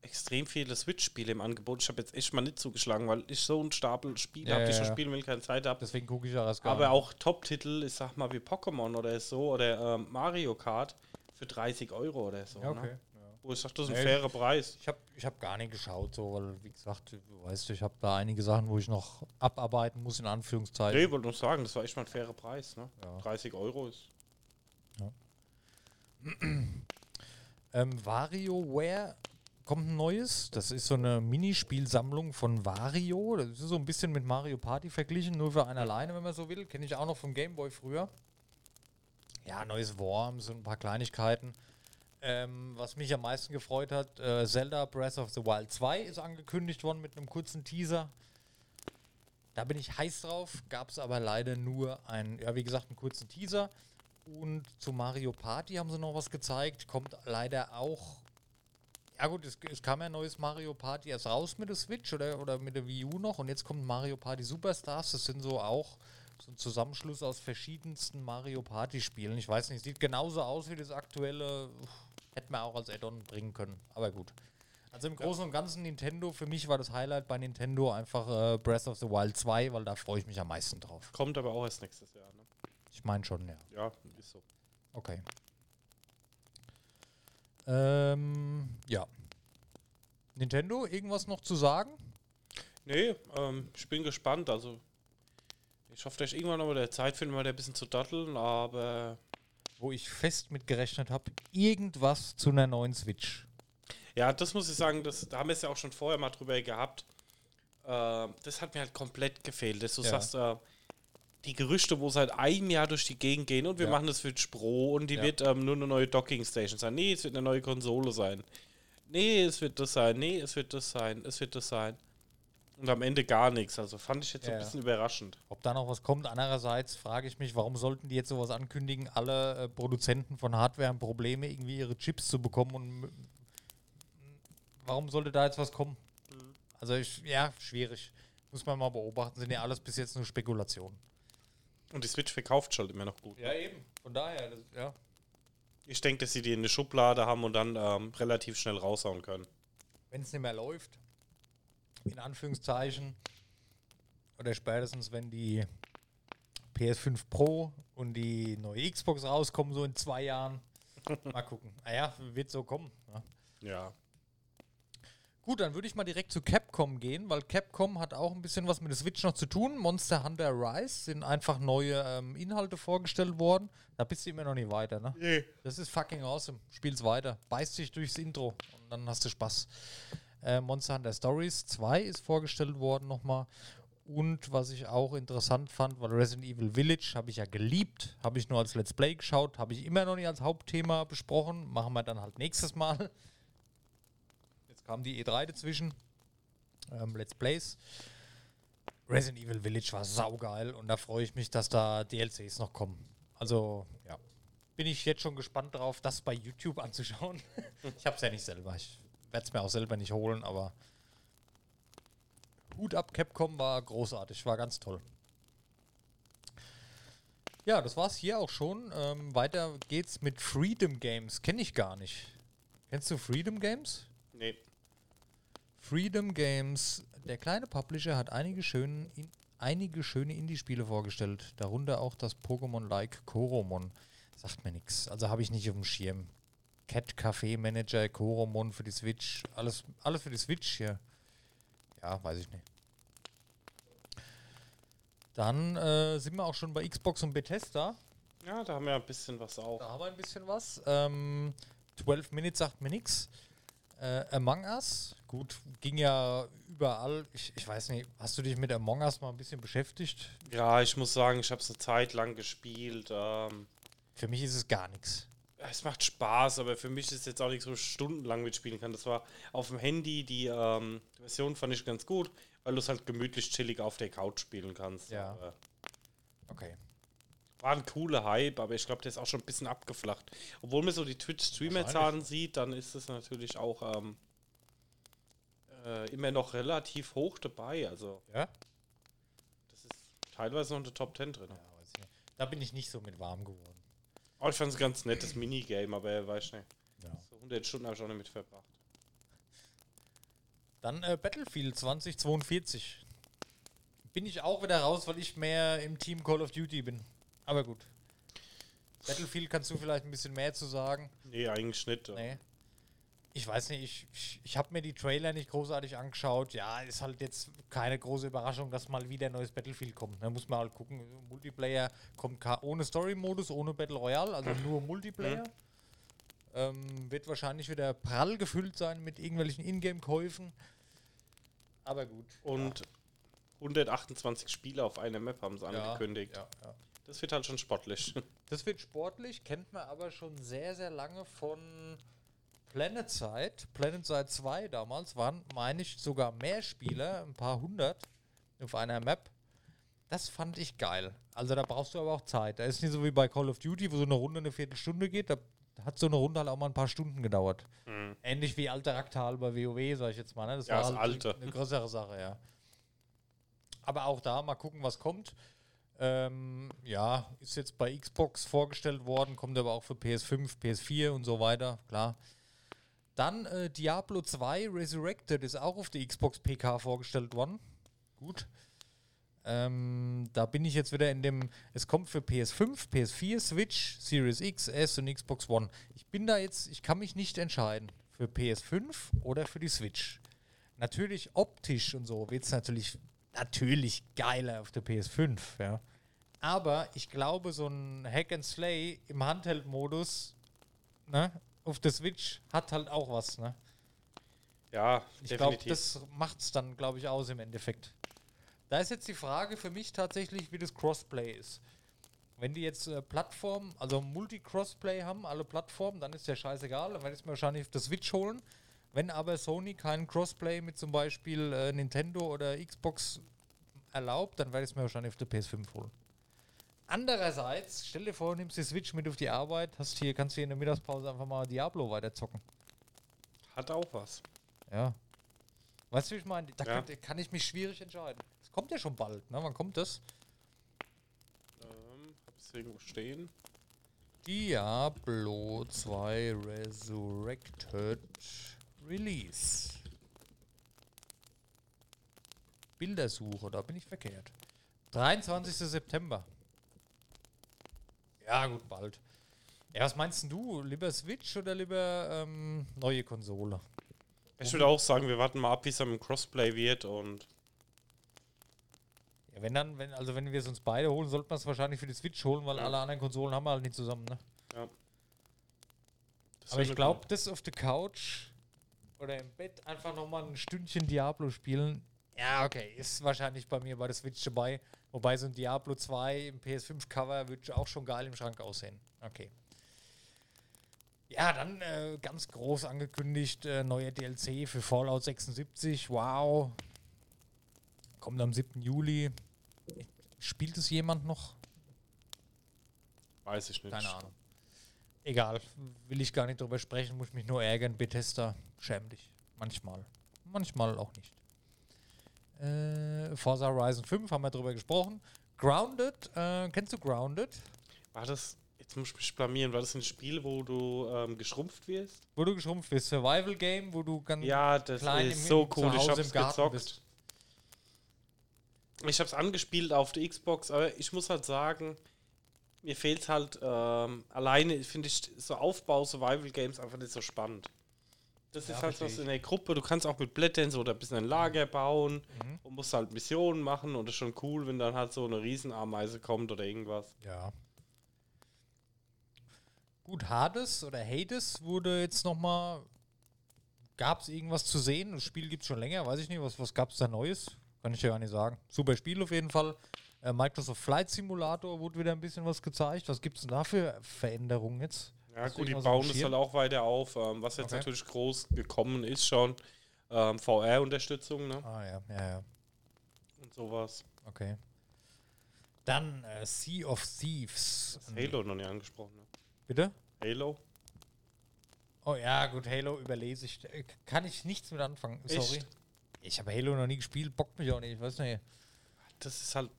extrem viele Switch-Spiele im Angebot. Ich habe jetzt echt mal nicht zugeschlagen, weil ich so einen Stapel Spiele Ja, habe, die ich ja, schon spielen will, keine Zeit habe. Deswegen gucke ich ja erst gar Aber auch Top-Titel, ich sag mal wie Pokémon oder so oder ähm, Mario Kart für 30 Euro oder so. Ja, okay. Ne? Wo ich sag, das ist ein fairer Preis. Ich habe ich hab gar nicht geschaut, so, weil, wie gesagt, du weißt, ich habe da einige Sachen, wo ich noch abarbeiten muss, in Anführungszeichen. Nee, ich wollte nur sagen, das war echt mal ein fairer Preis. Ne? Ja. 30 Euro ist. Ähm, WarioWare kommt ein neues. Das ist so eine Minispielsammlung von Wario. Das ist so ein bisschen mit Mario Party verglichen, nur für einen alleine, wenn man so will. Kenne ich auch noch vom Gameboy früher. Ja, neues Worms und ein paar Kleinigkeiten. Ähm, was mich am meisten gefreut hat, äh, Zelda Breath of the Wild 2 ist angekündigt worden mit einem kurzen Teaser. Da bin ich heiß drauf, gab es aber leider nur einen, ja wie gesagt, einen kurzen Teaser. Und zu Mario Party haben sie noch was gezeigt. Kommt leider auch. Ja gut, es, es kam ja ein neues Mario Party erst raus mit der Switch oder, oder mit der Wii U noch. Und jetzt kommt Mario Party Superstars. Das sind so auch so ein Zusammenschluss aus verschiedensten Mario Party Spielen. Ich weiß nicht, sieht genauso aus wie das aktuelle. Hätte man auch als Add-on bringen können. Aber gut. Also im Großen und Ganzen Nintendo, für mich war das Highlight bei Nintendo einfach äh, Breath of the Wild 2, weil da freue ich mich am meisten drauf. Kommt aber auch erst nächstes Jahr. Ne? Ich meine schon, ja. Ja, ist so. Okay. Ähm, ja. Nintendo, irgendwas noch zu sagen? Nee, ähm, ich bin gespannt. Also, ich hoffe, dass ich irgendwann noch mal der Zeit finden, mal ein bisschen zu datteln, aber Wo ich fest mit gerechnet habe, irgendwas zu einer neuen Switch. ja, das muss ich sagen, das, da haben wir es ja auch schon vorher mal drüber gehabt. Äh, das hat mir halt komplett gefehlt, dass du Ja. sagst, äh, die Gerüchte, wo seit einem Jahr durch die Gegend gehen und wir Ja. machen das Switch Pro und die Ja. wird ähm, nur eine neue Docking Station sein. Nee, es wird eine neue Konsole sein. Nee, es wird das sein. Nee, es wird das sein. Es wird das sein. Und am Ende gar nichts. Also fand ich jetzt Ja. ein bisschen überraschend. Ob da noch was kommt. Andererseits frage ich mich, warum sollten die jetzt sowas ankündigen? Alle äh, Produzenten von Hardware haben Probleme, irgendwie ihre Chips zu bekommen. Und warum sollte da jetzt was kommen? Also, ich, ja, schwierig. Muss man mal beobachten. Sind ja alles bis jetzt nur Spekulationen. Und die Switch verkauft schon immer noch gut. Ja, eben. Von daher, das, ja. Ich denke, dass sie die in der Schublade haben und dann ähm, relativ schnell raushauen können. wenn es nicht mehr läuft, in Anführungszeichen, oder spätestens wenn die PS5 Pro und die neue Xbox rauskommen, so in zwei Jahren. Mal gucken. Naja, wird so kommen. Ja. Ja. Gut, dann würde ich mal direkt zu Capcom gehen, weil Capcom hat auch ein bisschen was mit der Switch noch zu tun. Monster Hunter Rise sind einfach neue ähm, Inhalte vorgestellt worden. Da bist du immer noch nicht weiter, ne? Nee. Das ist fucking awesome. Spiel's weiter. Beißt dich durchs Intro und dann hast du Spaß. Äh, Monster Hunter Stories 2 ist vorgestellt worden nochmal. Und was ich auch interessant fand, weil Resident Evil Village habe ich ja geliebt, habe ich nur als Let's Play geschaut, habe ich immer noch nicht als Hauptthema besprochen. Machen wir dann halt nächstes Mal. Kam die E3 dazwischen. Ähm, Let's Plays. Resident Evil Village war saugeil und da freue ich mich, dass da DLCs noch kommen. Also, ja. Bin ich jetzt schon gespannt drauf, das bei YouTube anzuschauen. ich habe es ja nicht selber. Ich werde es mir auch selber nicht holen, aber Hut ab, Capcom war großartig, war ganz toll. Ja, das war's hier auch schon. Ähm, weiter geht's mit Freedom Games. Kenne ich gar nicht. Kennst du Freedom Games? Nee. Freedom Games, der kleine Publisher hat einige, schön, in, einige schöne Indie-Spiele vorgestellt, darunter auch das Pokémon-like Koromon. Sagt mir nichts, also habe ich nicht auf dem Schirm. Cat Café Manager, Koromon für die Switch, alles, alles für die Switch hier. Ja, weiß ich nicht. Dann äh, sind wir auch schon bei Xbox und Bethesda. Ja, da haben wir ein bisschen was auch. Da haben wir ein bisschen was. Ähm, 12 Minutes sagt mir nichts. Äh, Among Us, gut, ging ja überall. Ich, ich weiß nicht, hast du dich mit Among Us mal ein bisschen beschäftigt? Ja, ich muss sagen, ich habe es eine Zeit lang gespielt. Ähm, Für mich ist es gar nichts. es macht Spaß, aber für mich ist es jetzt auch nicht so stundenlang mitspielen kann. Das war auf dem Handy, die ähm, Version fand ich ganz gut, weil du es halt gemütlich chillig auf der Couch spielen kannst. Ja. Aber Okay. War ein cooler Hype, aber ich glaube, der ist auch schon ein bisschen abgeflacht. Obwohl man so die Twitch-Streamer-Zahlen sieht, dann ist es natürlich auch ähm, äh, immer noch relativ hoch dabei. Also Ja? das ist teilweise noch in der Top 10 drin. ja nicht. Da bin ich nicht so mit warm geworden. Oh, ich fand es ein ganz nettes Minigame, aber weiß nicht. Ja. So 100 Stunden habe ich auch damit verbracht. Dann äh, Battlefield 2042. Bin ich auch wieder raus, weil ich mehr im Team Call of Duty bin. Aber gut. Battlefield kannst du vielleicht ein bisschen mehr zu sagen. Nee, eigentlich nicht. Nee. Ich weiß nicht, ich, ich, ich habe mir die Trailer nicht großartig angeschaut. Ja, ist halt jetzt keine große Überraschung, dass mal wieder ein neues Battlefield kommt. Da muss man halt gucken. Multiplayer kommt ohne Story-Modus, ohne Battle Royale, also nur Multiplayer. Ähm, wird wahrscheinlich wieder prall gefüllt sein mit irgendwelchen Ingame-Käufen. Aber gut. Und 128 Spieler auf einer Map haben sie angekündigt. Ja, ja. Das wird halt schon sportlich. Das wird sportlich, kennt man aber schon sehr, sehr lange von PlanetSide. PlanetSide 2 damals waren, meine ich, sogar mehr Spieler, ein paar hundert auf einer Map. Das fand ich geil. Also da brauchst du aber auch Zeit. Da ist nicht so wie bei Call of Duty, wo so eine Runde eine Viertelstunde geht. Da hat so eine Runde halt auch mal ein paar Stunden gedauert. Ähnlich wie alte Raktal bei WoW, sag ich jetzt mal. Ne? Das Ja, war das halt alte. eine größere Sache, ja. Aber auch da mal gucken, was kommt. Ähm, ja, ist jetzt bei Xbox vorgestellt worden, kommt aber auch für PS5, PS4 und so weiter, klar. Dann äh, Diablo 2 Resurrected ist auch auf der Xbox PK vorgestellt worden. Gut. Ähm, da bin ich jetzt wieder in dem. Es kommt für PS5, PS4, Switch, Series X, S und Xbox One. Ich bin da jetzt, ich kann mich nicht entscheiden. Für PS5 oder für die Switch. Natürlich optisch und so wird es natürlich, natürlich geiler auf der PS5, ja. Aber ich glaube, so ein Hack and Slay im Handheld-Modus, ne, auf der Switch hat halt auch was, ne? Ja, Ich glaube, das macht es dann, glaube ich, aus im Endeffekt. Da ist jetzt die Frage für mich tatsächlich, wie das Crossplay ist. Wenn die jetzt äh, Plattformen, also Multi-Crossplay haben, alle Plattformen, dann ist ja scheißegal, dann werde ich es mir wahrscheinlich auf der Switch holen. Wenn aber Sony keinen Crossplay mit zum Beispiel äh, Nintendo oder Xbox erlaubt, dann werde ich es mir wahrscheinlich auf der PS5 holen. Andererseits, stell dir vor, du nimmst die Switch mit auf die Arbeit, hast hier, kannst hier in der Mittagspause einfach mal Diablo weiterzocken. Hat auch was. Ja. Weißt du, wie ich meine? Da Ja. kann, kann ich mich schwierig entscheiden. Es kommt ja schon bald, ne? Wann kommt das? Ähm, hab es irgendwo stehen. Diablo 2 Resurrected Release. Bildersuche, da bin ich verkehrt. 23. September. Ja, gut, bald. Ja, was meinst du? Lieber Switch oder lieber ähm, neue Konsole? Ich würde auch sagen, wir warten mal ab, wie es im Crossplay wird und Ja, wenn dann, wenn, also wenn wir es uns beide holen, sollten wir es wahrscheinlich für die Switch holen, weil Ja. alle anderen Konsolen haben wir halt nicht zusammen, ne? ja. Das Aber ich glaube, das auf der Couch oder im Bett einfach nochmal ein Stündchen Diablo spielen, ja, okay, ist wahrscheinlich bei mir bei der Switch dabei. Wobei so ein Diablo 2 im PS5-Cover wird auch schon geil im Schrank aussehen. Okay. Ja, dann äh, ganz groß angekündigt, äh, neuer DLC für Fallout 76. Wow. Kommt am 7. Juli. Spielt es jemand noch? Weiß ich nicht. Keine Ahnung. Egal, will ich gar nicht drüber sprechen, muss mich nur ärgern. Bethesda, schäm dich. Manchmal. Manchmal auch nicht. Äh, Forza Horizon 5 haben wir drüber gesprochen. Grounded, äh, kennst du Grounded? War das, jetzt muss ich mich blamieren, war das ein Spiel, wo du ähm, geschrumpft wirst? Wo du geschrumpft bist. Survival Game, wo du ganz Ja, das klein ist im- so cool. Ich hab's im Garten gezockt. bist. Ich hab's angespielt auf der Xbox, aber ich muss halt sagen, mir fehlt halt ähm, alleine, finde ich so Aufbau Survival Games einfach nicht so spannend. Das Ja, ist halt was in der Gruppe, du kannst auch mit Blättern so oder ein bisschen ein Lager bauen Mhm. und musst halt Missionen machen und das ist schon cool, wenn dann halt so eine Riesenameise kommt oder irgendwas. Ja. Gut, Hades oder Hades wurde jetzt nochmal. Gab es irgendwas zu sehen? Das Spiel gibt es schon länger, weiß ich nicht. Was, was gab es da Neues? Kann ich ja gar nicht sagen. Super Spiel auf jeden Fall. Äh, Microsoft Flight Simulator wurde wieder ein bisschen was gezeigt. Was gibt es denn da für Veränderungen jetzt? Ja, Hast gut, die bauen das Schirm? halt auch weiter auf. Ähm, was jetzt Okay. natürlich groß gekommen ist schon, ähm, VR-Unterstützung ne? Ah, ja, ja, ja. und sowas. Okay. Dann äh, Sea of Thieves. Das Halo noch nicht angesprochen. Ne? Bitte? Halo? Oh ja, gut, Halo überlese ich. Äh, Kann ich nichts mit anfangen. Sorry. Echt? Ich habe Halo noch nie gespielt, bockt mich auch nicht. Ich weiß nicht. Das ist halt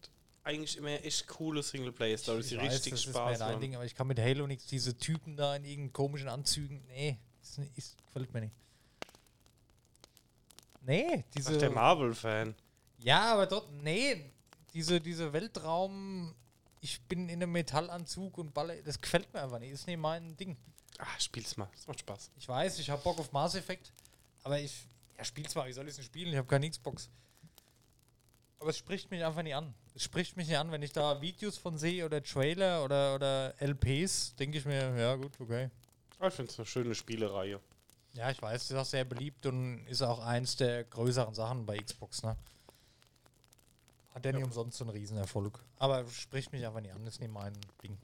eigentlich immer echt coole Singleplayer-Stories, die weiß, richtig das ist Spaß dein machen. Ding, aber ich kann mit Halo nichts. Diese Typen da in irgendeinen komischen Anzügen. Nee, ist, nicht- ist, gefällt mir nicht. Nee, diese. Ach, der Marvel-Fan. ja, aber dort. Nee, diese, diese Weltraum. Ich bin in einem Metallanzug und balle. Das gefällt mir einfach nicht. Ist nicht mein Ding. Ah, spiel's mal. Das macht Spaß. Ich weiß, ich habe Bock auf Mass Effect, aber ich. Ja, spiel's mal. Wie soll ich denn spielen? Ich habe keine Xbox. Aber es spricht mich einfach nicht an. Es spricht mich nicht an, wenn ich da Videos von sehe oder Trailer oder, oder LPs, denke ich mir, ja gut, okay. Ich finde es eine schöne Spielereihe. Ja, ich weiß, ist auch sehr beliebt und ist auch eins der größeren Sachen bei Xbox, ne? Hat ja nicht umsonst so einen Riesenerfolg. Aber spricht mich einfach nicht an, ist nicht mein Ding.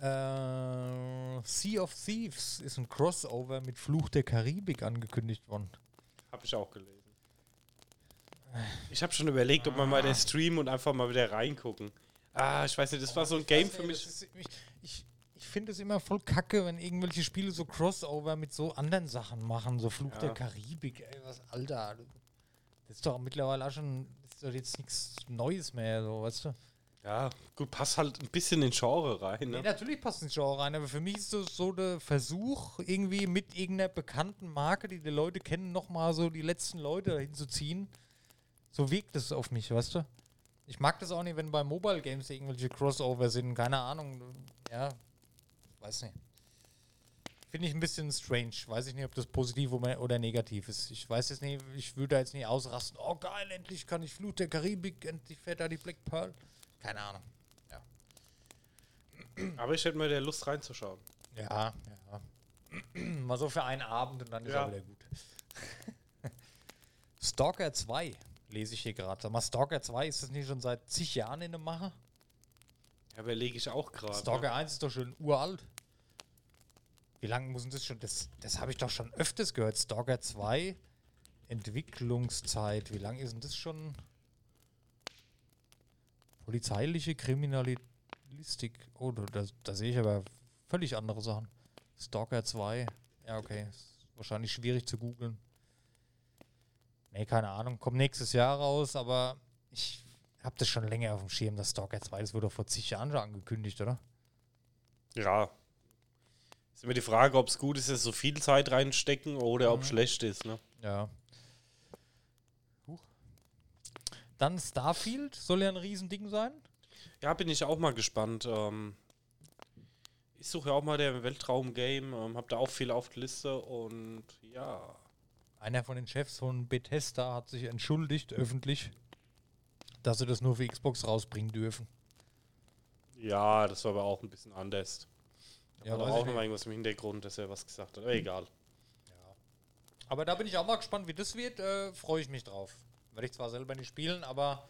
Äh, sea of Thieves ist ein Crossover mit Fluch der Karibik angekündigt worden. Habe ich auch gelesen. Ich habe schon überlegt, ob man mal den streamen und einfach mal wieder reingucken. Ah, ich weiß nicht, das war so ein Game für mich. Ist, ich ich, ich finde es immer voll kacke, wenn irgendwelche Spiele so Crossover mit so anderen Sachen machen, so Fluch Ja. der Karibik, ey, was, Alter. Das ist doch mittlerweile auch schon, ist doch jetzt nichts Neues mehr, so, weißt du? Ja, gut, passt halt ein bisschen in Genre rein. Nee, Ne? natürlich passt ein Genre rein, aber für mich ist das so der Versuch, irgendwie mit irgendeiner bekannten Marke, die die Leute kennen, nochmal so die letzten Leute dahin zu ziehen. So wirkt es auf mich, weißt du? Ich mag das auch nicht, wenn bei Mobile Games irgendwelche Crossover sind, keine Ahnung. Ja, weiß nicht. Finde ich ein bisschen strange. Weiß ich nicht, ob das positiv oder negativ ist. Ich weiß jetzt nicht, ich würde da jetzt nicht ausrasten. Oh geil, endlich kann ich Flut der Karibik, endlich fährt da die Black Pearl. Keine Ahnung. Ja. Aber ich hätte mal der Lust reinzuschauen. Ja, ja. Mal so für einen Abend und dann ist Ja. er wieder gut. Stalker 2 lese ich hier gerade. Sag mal, Stalker 2 ist das nicht schon seit zig Jahren in der Mache? Ja, überlege ich auch gerade. Stalker 1 ist doch schon uralt. Wie lange muss denn das schon? Das, das habe ich doch schon öfters gehört. Stalker 2, Entwicklungszeit. Wie lange ist denn das schon? Polizeiliche Kriminalistik. Oh, da, da, da sehe ich aber völlig andere Sachen. Stalker 2. Ja, okay. Ist wahrscheinlich schwierig zu googeln. Nee, keine Ahnung. Kommt nächstes Jahr raus, aber ich habe das schon länger auf dem Schirm, das Stalker 2. Das wurde vor zig Jahren schon angekündigt, oder? Ja. Ist immer die Frage, ob es gut ist, dass so viel Zeit reinstecken oder ob Mhm. schlecht ist. Ne? Ja. Huch. Dann Starfield soll ja ein Riesending sein. Ja, bin ich auch mal gespannt. Ähm, ich suche ja auch mal der Weltraum-Game, ähm, habe da auch viel auf der Liste und ja. Einer von den Chefs von Bethesda hat sich entschuldigt öffentlich, dass sie das nur für Xbox rausbringen dürfen. Ja, das war aber auch ein bisschen anders. Da Ja, war auch noch irgendwas im Hintergrund, dass er was gesagt hat. Aber egal. Aber da bin ich auch mal gespannt, wie das wird. Äh, freue ich mich drauf. Werde ich zwar selber nicht spielen, aber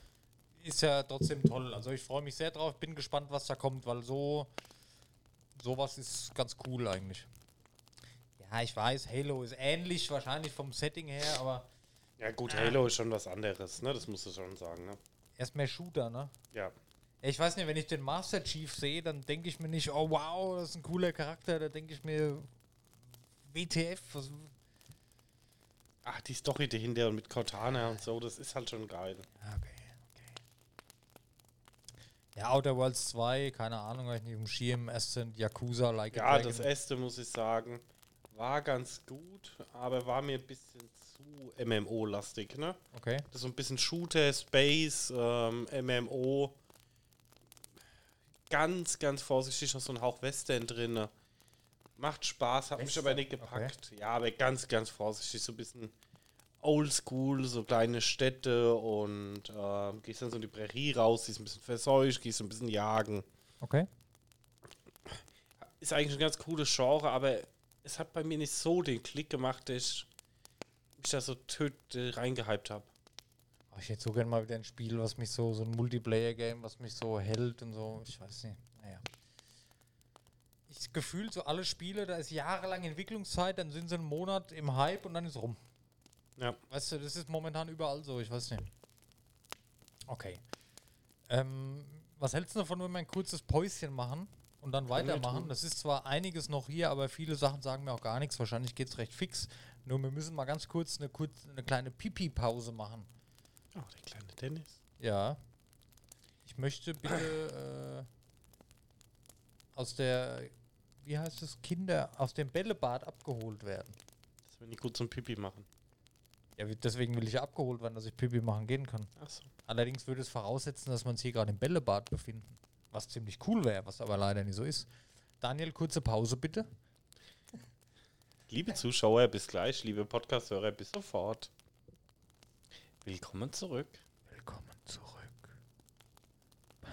ist ja trotzdem toll. Also ich freue mich sehr drauf, bin gespannt, was da kommt, weil so sowas ist ganz cool eigentlich. Ja, ich weiß, Halo ist ähnlich wahrscheinlich vom Setting her, aber Ja gut, Halo ist schon was anderes, ne? Das musst du schon sagen, ne? erst mehr Shooter, ne? Ja. Ich weiß nicht, wenn ich den Master Chief sehe, dann denke ich mir nicht, oh wow, das ist ein cooler Charakter, da denke ich mir WTF, was, Ach, die Story dahinter und mit Cortana und so, das ist halt schon geil. Ja, Okay, okay. Ja, Outer Worlds 2, keine Ahnung, weil ich nicht um Schirm, Ascent, Yakuza, Like Ja, das erste, muss ich sagen, war ganz gut, aber war mir ein bisschen zu MMO-lastig, ne? Okay, Das ist so ein bisschen Shooter, Space, ähm, MMO. Ganz, ganz vorsichtig, noch so ein Hauch Western drin. Macht Spaß, hat mich Western, aber nicht gepackt. Ja, aber ganz, ganz vorsichtig, so ein bisschen oldschool, so kleine Städte und ähm, gehst dann so in die Prärie raus, siehst ein bisschen verseucht, gehst ein bisschen jagen. okay. Ist eigentlich ein ganz cooles Genre, aber es hat bei mir nicht so den Klick gemacht, dass ich mich da so töt äh, reingehypt habe. Oh, ich hätte so gerne mal wieder ein Spiel, was mich so, so ein Multiplayer-Game, was mich so hält und so, ich weiß nicht, naja. Ich gefühlt so alle Spiele, da ist jahrelang Entwicklungszeit, dann sind sie einen Monat im Hype und dann ist rum. Ja. Weißt du, das ist momentan überall so, ich weiß nicht. Okay. Ähm, was hältst du davon, wenn wir ein kurzes Päuschen machen und dann wir weitermachen? Das ist zwar einiges noch hier, aber viele Sachen sagen mir auch gar nichts. Wahrscheinlich geht es recht fix. Nur wir müssen mal ganz kurz eine, kurz, eine kleine Pipi-Pause machen. Oh, der kleine Dennis. Ja. Ich möchte bitte äh, aus der, wie heißt es, Kinder, aus dem Bällebad abgeholt werden. Das will ich gut zum Pipi machen. Ja, deswegen will ich abgeholt werden, dass ich Pipi machen gehen kann. Achso. Allerdings würde es voraussetzen, dass wir uns hier gerade im Bällebad befinden. Was ziemlich cool wäre, was aber leider nicht so ist. Daniel, kurze Pause bitte. Liebe Zuschauer, bis gleich. Liebe Podcast-Hörer, bis sofort. Willkommen zurück. Willkommen zurück.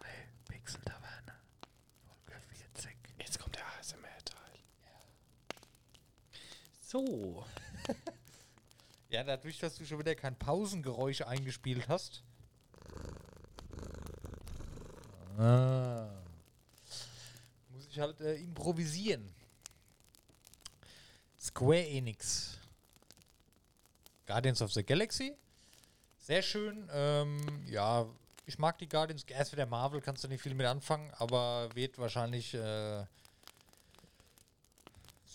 Bei Pixel Taverne, Folge 40. Jetzt kommt der ASMR-Teil. So. Ja, dadurch, dass du schon wieder kein Pausengeräusch eingespielt hast. Ah. Muss ich halt äh, improvisieren. Square Enix. Guardians of the Galaxy. Sehr schön. Ähm, ja, ich mag die Guardians. Erst wieder Marvel, kannst du nicht viel mit anfangen, aber wird wahrscheinlich, äh,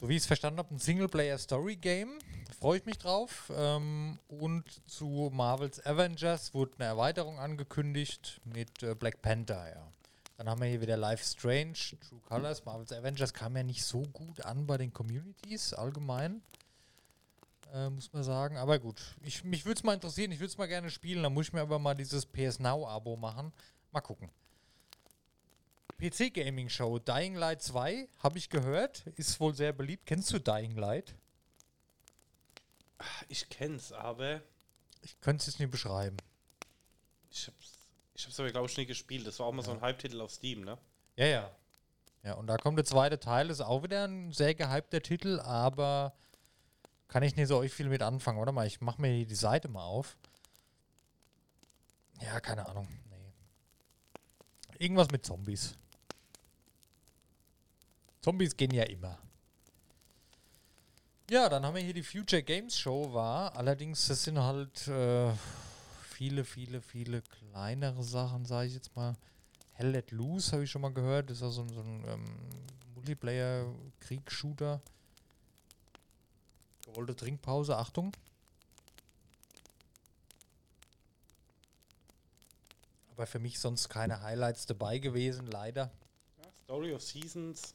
so wie ich es verstanden habe, ein Singleplayer-Story-Game. Freue ich mich drauf. Ähm, und zu Marvels Avengers wurde eine Erweiterung angekündigt mit äh, Black Panther, ja. Dann haben wir hier wieder Life Strange, True Colors. Marvels Avengers kam ja nicht so gut an bei den Communities allgemein. Äh, muss man sagen. Aber gut, ich, mich würde es mal interessieren. Ich würde es mal gerne spielen. Dann muss ich mir aber mal dieses PS Now-Abo machen. Mal gucken. PC Gaming Show Dying Light 2, habe ich gehört. Ist wohl sehr beliebt. Kennst du Dying Light? Ich kenn's, aber Ich könnte es jetzt nicht beschreiben. ich hab's, ich hab's aber, glaube ich, nie gespielt. Das war auch mal so ein Hype-Titel auf Steam, ne? Ja, ja. Ja, und da kommt der zweite Teil. Ist auch wieder ein sehr gehypter Titel, aber kann ich nicht so euch viel mit anfangen. Warte mal, ich mache mir die Seite mal auf. Ja, keine Ahnung. Nee. Irgendwas mit Zombies. Zombies gehen ja immer. Ja, dann haben wir hier die Future Games Show war. Allerdings, das sind halt äh, viele, viele, viele kleinere Sachen, sage ich jetzt mal. Hell Let Loose habe ich schon mal gehört. Das ist ja so, ein- so ein ähm, Multiplayer-Krieg-Shooter. Gewollte Trinkpause, Achtung. Aber für mich sonst keine Highlights dabei gewesen, leider. Ja, Story of Seasons.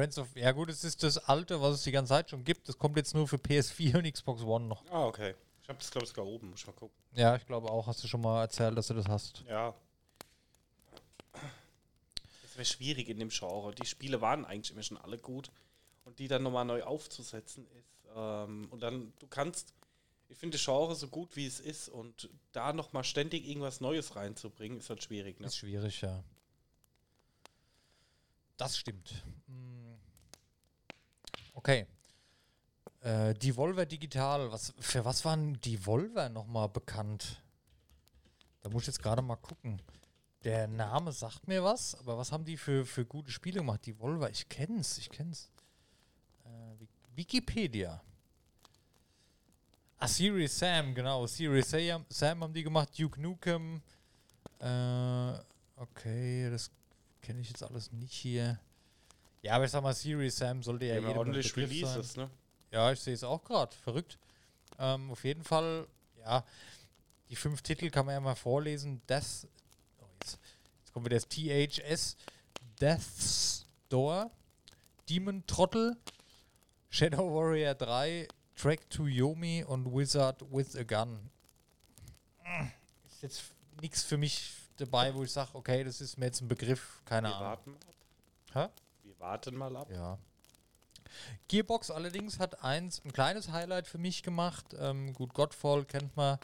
Friends of. Ja, gut, es ist das alte, was es die ganze Zeit schon gibt. Das kommt jetzt nur für PS4 und Xbox One noch. Ah, okay. Ich hab das, glaube ich, sogar oben. Muss ich mal gucken. Ja, ich glaube auch, hast du schon mal erzählt, dass du das hast. Ja. wäre schwierig in dem Genre. Die Spiele waren eigentlich immer schon alle gut. Und die dann nochmal neu aufzusetzen ist. Ähm, und dann, du kannst, ich finde das Genre so gut wie es ist und da nochmal ständig irgendwas Neues reinzubringen, ist halt schwierig. Ne? Ist schwierig, ja. Das stimmt. Mm. Okay. Äh, Devolver Digital, was, für was waren Devolver nochmal bekannt? Da muss ich jetzt gerade mal gucken. Der Name sagt mir was, aber was haben die für, für gute Spiele gemacht? Devolver, ich kenn's, ich kenn's. Äh, Wikipedia. Ah, Serious Sam, genau. Serious Sam, Sam haben die gemacht. Duke Nukem. Äh, okay, das kenne ich jetzt alles nicht hier. Ja, aber ich sag mal, Serious Sam sollte ja, Ja, jedem ordentlich Releases, ne? ja, ich sehe es auch gerade. Verrückt. Ähm, auf jeden Fall, ja, die fünf Titel kann man ja mal vorlesen. Das, oh, jetzt, jetzt kommt wieder das THS, Death's Door, Demon Trottel, Shadow Warrior 3, Track to Yomi und Wizard with a Gun. Ist jetzt nichts für mich dabei, wo ich sage, okay, das ist mir jetzt ein Begriff, keine Wir Ahnung. warten ab. Hä? Warten mal ab. Ja. Gearbox allerdings hat eins, ein kleines Highlight für mich gemacht. Ähm, gut, Godfall kennt man.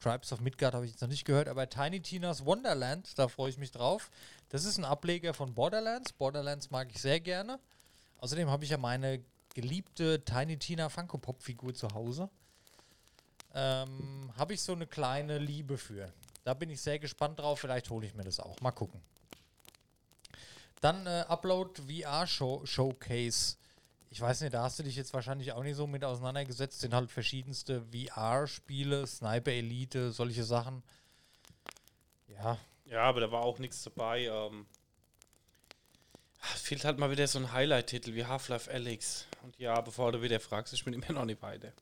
Tribes of Midgard habe ich jetzt noch nicht gehört, aber Tiny Tina's Wonderland, da freue ich mich drauf. Das ist ein Ableger von Borderlands. Borderlands mag ich sehr gerne. Außerdem habe ich ja meine geliebte Tiny Tina Funko Pop Figur zu Hause. Ähm, habe ich so eine kleine Liebe für. Da bin ich sehr gespannt drauf. Vielleicht hole ich mir das auch. Mal gucken. Dann äh, Upload VR Show Showcase. Ich weiß nicht, da hast du dich jetzt wahrscheinlich auch nicht so mit auseinandergesetzt. Sind halt verschiedenste VR-Spiele, Sniper Elite, solche Sachen. Ja, Ja, aber da war auch nichts dabei. Ähm, es fehlt halt mal wieder so ein Highlight-Titel wie Half-Life Alyx. Und ja, bevor du wieder fragst, ich bin immer noch nicht weiter.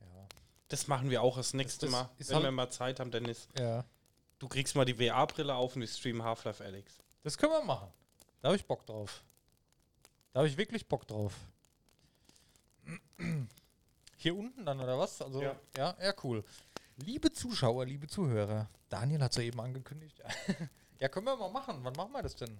ja, Das machen wir auch das nächste das Mal. ist Wenn halt- wir mal Zeit haben, Dennis. ja. Du kriegst mal die VR-Brille auf und wir streamen Half-Life Alyx. Das können wir machen. Da habe ich Bock drauf. Da habe ich wirklich Bock drauf. Hier unten dann, oder was? Also, ja, Ja. ja, cool. Liebe Zuschauer, liebe Zuhörer, Daniel hat soeben angekündigt. ja, können wir mal machen. Wann machen wir das denn?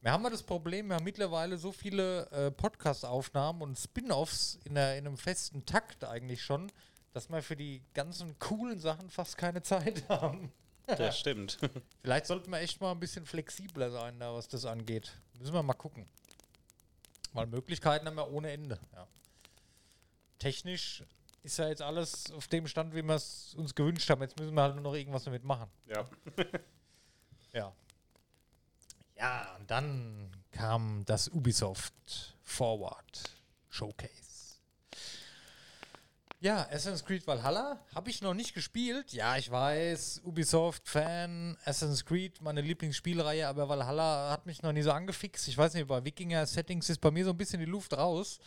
Wir haben ja das Problem, wir haben mittlerweile so viele äh, Podcast-Aufnahmen und Spin-Offs in, in einem festen Takt eigentlich schon, dass wir für die ganzen coolen Sachen fast keine Zeit haben. Das stimmt. Vielleicht sollten wir echt mal ein bisschen flexibler sein, da was das angeht. Müssen wir mal gucken. Weil Möglichkeiten haben wir ohne Ende. Ja. Technisch ist ja jetzt alles auf dem Stand, wie wir es uns gewünscht haben. Jetzt müssen wir halt nur noch irgendwas damit machen. ja. Ja. Ja, und dann kam das Ubisoft Forward Showcase. Ja, Assassin's Creed Valhalla habe ich noch nicht gespielt. Ja, ich weiß, Ubisoft-Fan, Assassin's Creed, meine Lieblingsspielreihe, aber Valhalla hat mich noch nie so angefixt. Ich weiß nicht, bei Wikinger-Settings ist bei mir so ein bisschen die Luft raus.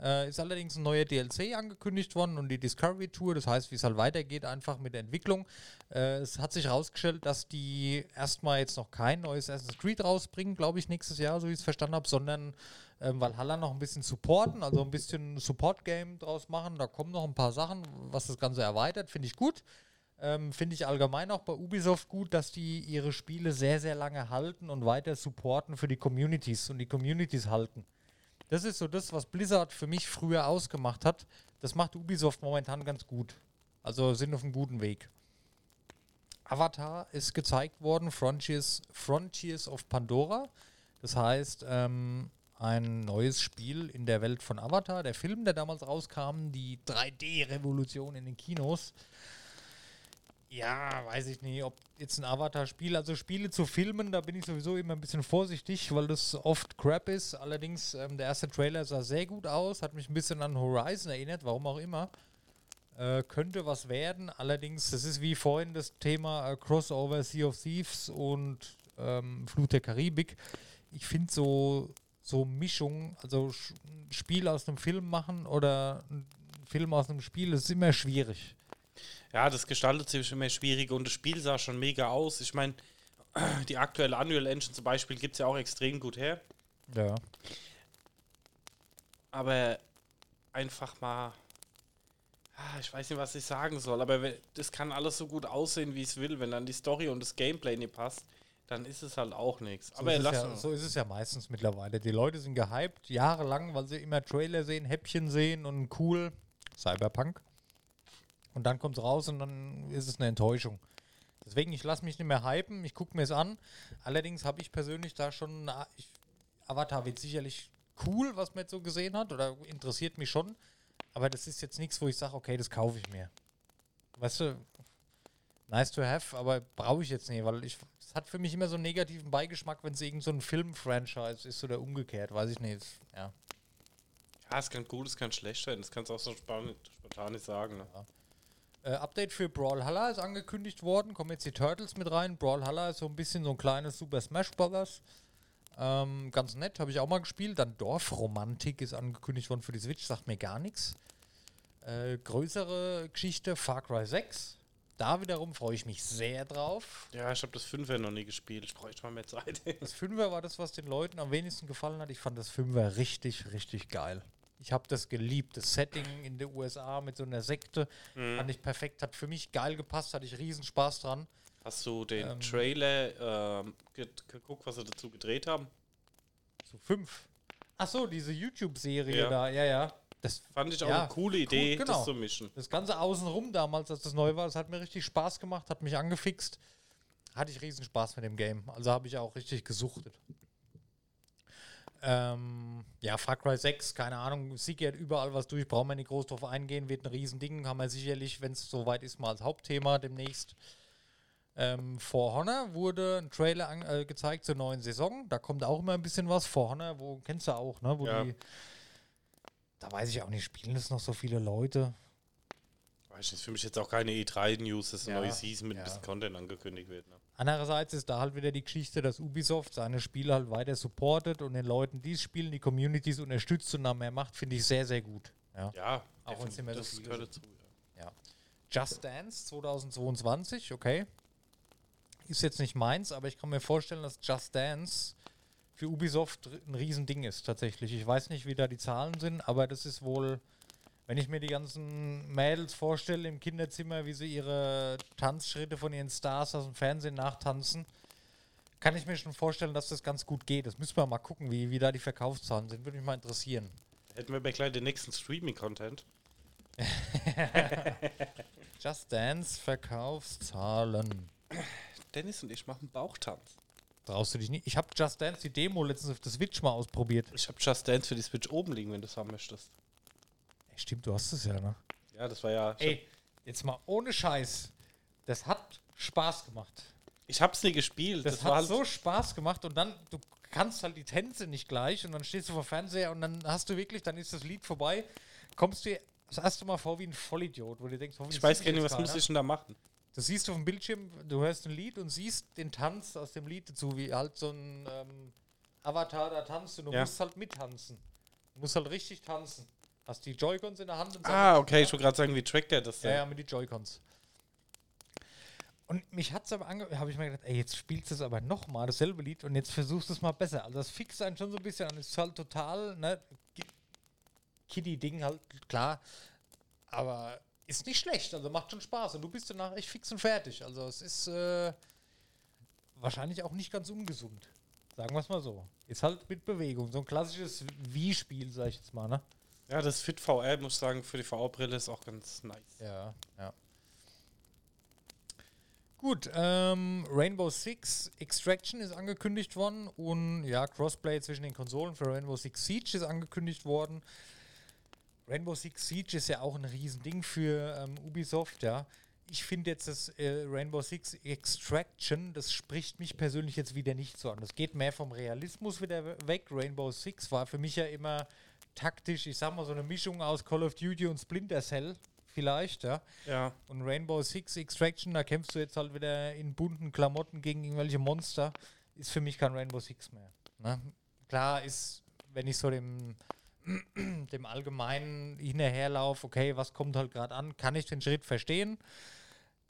Äh, ist allerdings ein neuer DLC angekündigt worden und die Discovery Tour, das heißt, wie es halt weitergeht, einfach mit der Entwicklung. Äh, es hat sich herausgestellt, dass die erstmal jetzt noch kein neues Assassin's Creed rausbringen, glaube ich, nächstes Jahr, so wie ich es verstanden habe, sondern ähm, Valhalla noch ein bisschen supporten, also ein bisschen Support-Game draus machen. Da kommen noch ein paar Sachen, was das Ganze erweitert, finde ich gut. Ähm, Finde ich allgemein auch bei Ubisoft gut, dass die ihre Spiele sehr, sehr lange halten und weiter supporten für die Communities und die Communities halten. Das ist so das, was Blizzard für mich früher ausgemacht hat. Das macht Ubisoft momentan ganz gut. Also sind auf einem guten Weg. Avatar ist gezeigt worden, Frontiers, Frontiers of Pandora. Das heißt, ähm, ein neues Spiel in der Welt von Avatar. Der Film, der damals rauskam, die 3D-Revolution in den Kinos. Ja, weiß ich nicht, ob jetzt ein Avatar-Spiel, also Spiele zu filmen, da bin ich sowieso immer ein bisschen vorsichtig, weil das oft Crap ist. Allerdings, ähm, der erste Trailer sah sehr gut aus, hat mich ein bisschen an Horizon erinnert, warum auch immer. Äh, könnte was werden, allerdings, das ist wie vorhin das Thema äh, Crossover Sea of Thieves und ähm, Flut der Karibik. Ich finde so, so Mischung, also ein Spiel aus einem Film machen oder ein Film aus einem Spiel, das ist immer schwierig. Ja, das gestaltet sich immer schwierig und das Spiel sah schon mega aus. Ich meine, die aktuelle Unreal Engine zum Beispiel gibt es ja auch extrem gut her. Ja. Aber einfach mal. ah, Ich weiß nicht, was ich sagen soll, aber das kann alles so gut aussehen, wie es will. Wenn dann die Story und das Gameplay nicht passt, dann ist es halt auch nichts. So Aber ist, ja, so ist es ja meistens mittlerweile. Die Leute sind gehypt, jahrelang, weil sie immer Trailer sehen, Häppchen sehen und cool. Cyberpunk. Und dann kommt es raus und dann ist es eine Enttäuschung. Deswegen, ich lasse mich nicht mehr hypen, ich gucke mir es an. Allerdings habe ich persönlich da schon. Ich, Avatar wird sicherlich cool, was man jetzt so gesehen hat, oder interessiert mich schon. Aber das ist jetzt nichts, wo ich sage, okay, das kaufe ich mir. Weißt du, nice to have, aber brauche ich jetzt nicht, weil ich, es hat für mich immer so einen negativen Beigeschmack, wenn es irgend so ein Film-Franchise ist oder umgekehrt, weiß ich nicht. Ja. Ja, es kann gut, es kann schlecht sein. Das kannst du auch so spontan nicht sagen. Ne? Äh, Update für Brawlhalla ist angekündigt worden. Kommen jetzt die Turtles mit rein. Brawlhalla ist so ein bisschen so ein kleines Super Smash Brothers. Ähm, ganz nett, habe ich auch mal gespielt. Dann Dorfromantik ist angekündigt worden für die Switch, sagt mir gar nichts. Äh, größere Geschichte, Far Cry 6. Da wiederum freue ich mich sehr drauf. Ja, ich habe das Fünfer noch nie gespielt. Ich bräuchte mal mehr Zeit. Das Fünfer war das, was den Leuten am wenigsten gefallen hat. Ich fand das Fünfer richtig, richtig geil. Ich habe das geliebt. Das Setting in den USA mit so einer Sekte fand ich perfekt. Hat für mich geil gepasst, hatte ich riesen Spaß dran. Hast du den Ähm. Trailer ähm, ge- geguckt, was sie dazu gedreht haben? So fünf. Ach so, diese YouTube-Serie Ja. da, ja, ja. Das, Fand ich auch Ja, eine coole Idee, cool, genau. das zu mischen. das Ganze außenrum damals, als das neu war, das hat mir richtig Spaß gemacht, hat mich angefixt. Hatte ich riesen Spaß mit dem Game. Also habe ich auch richtig gesuchtet. Ähm, ja, Far Cry 6, keine Ahnung, sickert überall was durch, brauchen wir nicht groß drauf eingehen, wird ein Riesending, haben wir sicherlich, wenn es soweit ist, mal als Hauptthema demnächst. Ähm, For Honor wurde ein Trailer an, äh, gezeigt zur neuen Saison, da kommt auch immer ein bisschen was. For Honor, wo kennst du auch, ne? Wo Ja. die, da weiß ich auch nicht, spielen das noch so viele Leute? Weiß nicht, ist für mich jetzt auch keine E3-News, dass eine Ja, neue Season mit ja. ein bisschen Content angekündigt wird. Ne? Andererseits ist da halt wieder die Geschichte, dass Ubisoft seine Spiele halt weiter supportet und den Leuten, die es spielen, die Communities unterstützt und da mehr macht, finde ich sehr, sehr gut. Ja. Ja, Auch wenn's nicht mehr so das viele gehört dazu. Ja. Just Dance 2022, okay. Ist jetzt nicht meins, aber ich kann mir vorstellen, dass Just Dance für Ubisoft ein Riesending ist, tatsächlich. Ich weiß nicht, wie da die Zahlen sind, aber das ist wohl, wenn ich mir die ganzen Mädels vorstelle im Kinderzimmer, wie sie ihre Tanzschritte von ihren Stars aus dem Fernsehen nachtanzen, kann ich mir schon vorstellen, dass das ganz gut geht. Das müssen wir mal gucken, wie, wie da die Verkaufszahlen sind. Würde mich mal interessieren. Hätten wir bei gleich den nächsten Streaming-Content. Just Dance Verkaufszahlen. Dennis und ich machen Bauchtanz. Traust du dich nicht? Ich habe Just Dance die Demo letztens auf der Switch mal ausprobiert. Ich habe Just Dance für die Switch oben liegen, wenn du es haben möchtest. Stimmt, du hast es ja, ne? Ja, das war ja. Ey, jetzt mal ohne Scheiß. Das hat Spaß gemacht. Ich hab's nie gespielt. Das, Das, hat halt so Spaß gemacht und dann, du kannst halt die Tänze nicht gleich und dann stehst du vor Fernseher und dann hast du wirklich, dann ist das Lied vorbei, kommst dir das erste Mal vor wie ein Vollidiot, wo du denkst, Ich weiß gar nicht, was muss ich denn da machen? Das siehst du auf dem Bildschirm, du hörst ein Lied und siehst den Tanz aus dem Lied dazu, wie halt so ein ähm, Avatar da tanzt und du Ja. musst halt mittanzen. Du musst halt richtig tanzen. Hast die Joy-Cons in der Hand und Ah, okay, ich wollte gerade sagen, wie trackt der das Ja, denn? ja, mit die Joy-Cons. Und mich hat es aber ange... habe ich mir gedacht, ey, jetzt spielst du es aber nochmal, dasselbe Lied, und jetzt versuchst du es mal besser. Also das fixt einen schon so ein bisschen an. Es ist halt total, ne, Ki- Kiddie-Ding halt, klar. Aber ist nicht schlecht, also macht schon Spaß. Und du bist danach echt fix und fertig. Also es ist äh, wahrscheinlich auch nicht ganz ungesund. Sagen wir es mal so. Ist halt mit Bewegung. So ein klassisches Wii-Spiel, sag ich jetzt mal, ne? Ja, das Fit VR, muss ich sagen, für die VR-Brille ist auch ganz nice. Ja, ja. Gut, ähm, Rainbow Six Extraction ist angekündigt worden und ja, Crossplay zwischen den Konsolen für Rainbow Six Siege ist angekündigt worden. Rainbow Six Siege ist ja auch ein Riesending für ähm, Ubisoft, ja. Ich finde jetzt das äh, Rainbow Six Extraction, das spricht mich persönlich jetzt wieder nicht so an. Das geht mehr vom Realismus wieder we- weg. Rainbow Six war für mich ja immer taktisch, ich sag mal so eine Mischung aus Call of Duty und Splinter Cell vielleicht, ja. Ja, Und Rainbow Six Extraction, da kämpfst du jetzt halt wieder in bunten Klamotten gegen irgendwelche Monster, ist für mich kein Rainbow Six mehr. Ne? Klar ist, wenn ich so dem, dem Allgemeinen hinterherlaufe, okay, was kommt halt gerade an, kann ich den Schritt verstehen,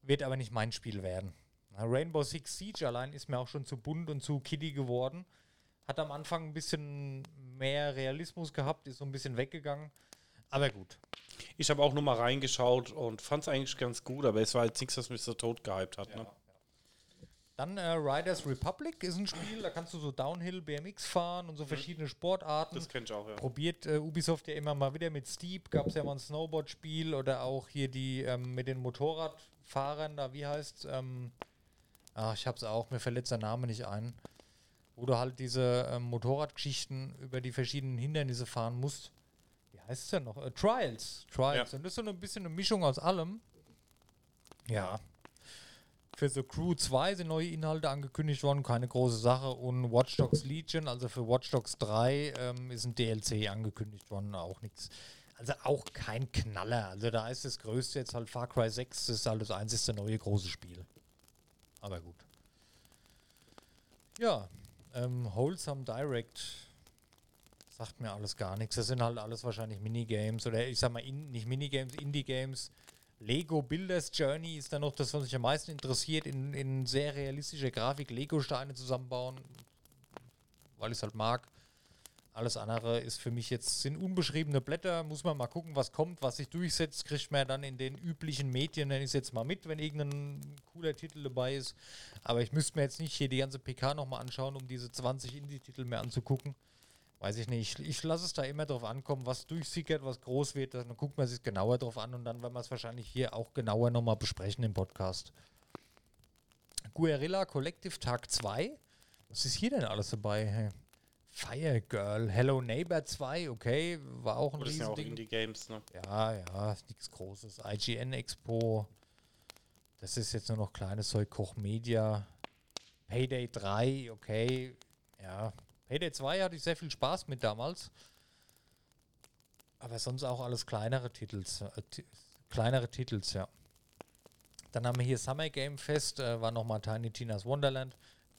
wird aber nicht mein Spiel werden. Rainbow Six Siege allein ist mir auch schon zu bunt und zu kiddie geworden. Hat am Anfang ein bisschen mehr Realismus gehabt, ist so ein bisschen weggegangen. Aber gut. ich habe auch nur mal reingeschaut und fand es eigentlich ganz gut, aber es war jetzt nichts, was mich so tot gehypt hat. Ne? Dann äh, Riders Republic ist ein Spiel, da kannst du so Downhill, BMX fahren und so verschiedene Sportarten. Das kenn ich auch, ja. Probiert äh, Ubisoft ja immer mal wieder mit Steep, gab es ja mal ein Snowboard-Spiel oder auch hier die ähm, mit den Motorradfahrern, da wie heißt ähm, ach, ich hab's auch, mir fällt jetzt der Name nicht ein, wo du halt diese ähm, Motorradgeschichten über die verschiedenen Hindernisse fahren musst. Wie heißt es denn noch? Äh, Trials. Trials. Ja. Und das ist so ein bisschen eine Mischung aus allem. Ja. Für The Crew 2 sind neue Inhalte angekündigt worden, keine große Sache. Und Watch Dogs Legion, also für Watch Dogs 3, ähm, ist ein DLC angekündigt worden, auch nichts. Also auch kein Knaller. Also da ist das Größte jetzt halt Far Cry 6, das ist halt das einzigste neue große Spiel. Aber gut. Ja, ähm, Wholesome Direct sagt mir alles gar nichts. Das sind halt alles wahrscheinlich Minigames oder ich sag mal in, nicht Minigames, Indie-Games. Lego Builders Journey ist dann noch das, was mich am meisten interessiert, in, in sehr realistischer Grafik Lego-Steine zusammenbauen, weil ich es halt mag. Alles andere ist für mich jetzt, sind unbeschriebene Blätter, muss man mal gucken, was kommt, was sich durchsetzt, kriegt man ja dann in den üblichen Medien, nenne ich es jetzt mal mit, wenn irgendein cooler Titel dabei ist. Aber ich müsste mir jetzt nicht hier die ganze PK nochmal anschauen, um diese 20 Indie-Titel mehr anzugucken. Weiß ich nicht. Ich, ich lasse es da immer drauf ankommen, was durchsickert, was groß wird. Dann guckt man sich genauer drauf an und dann werden wir es wahrscheinlich hier auch genauer nochmal besprechen im Podcast. Guerilla Collective Tag 2. Was ist hier denn alles dabei? Hey. Fire Girl, Hello Neighbor 2, okay, war auch ein Aber das sind ja auch. Indie-Games, ne? Ja, ja, nichts Großes. IGN Expo. Das ist jetzt nur noch kleines Zeug. Koch Media. Payday 3, okay. Ja. Payday 2 hatte ich sehr viel Spaß mit damals. Aber sonst auch alles kleinere Titels. Äh, kleinere Titels, ja. Dann haben wir hier Summer Game Fest, äh, war nochmal Tiny Tina's Wonderland.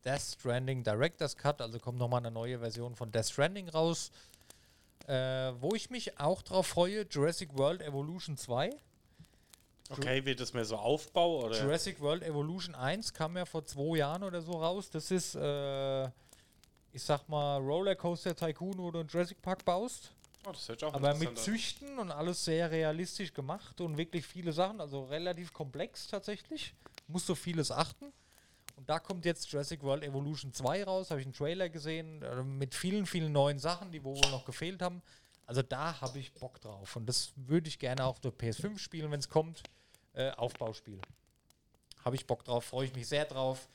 Death Stranding Director's Cut, also kommt nochmal eine neue Version von Death Stranding raus. Äh, wo ich mich auch drauf freue, Jurassic World Evolution 2. Okay, wird das mehr so Aufbau oder? Jurassic World Evolution 1 kam ja vor zwei Jahren oder so raus. Das ist, äh, ich sag mal, Rollercoaster Tycoon, wo du einen Jurassic Park baust. Oh, das hört auch Aber mit. Züchten und alles sehr realistisch gemacht und wirklich viele Sachen, also relativ komplex tatsächlich. Musst du vieles achten. Und da kommt jetzt Jurassic World Evolution 2 raus, habe ich einen Trailer gesehen, äh, mit vielen, vielen neuen Sachen, die wo wohl noch gefehlt haben. Also da habe ich Bock drauf. Und das würde ich gerne auf der PS5 spielen, wenn es kommt. Äh, Aufbauspiel. Habe ich Bock drauf, freue ich mich sehr drauf.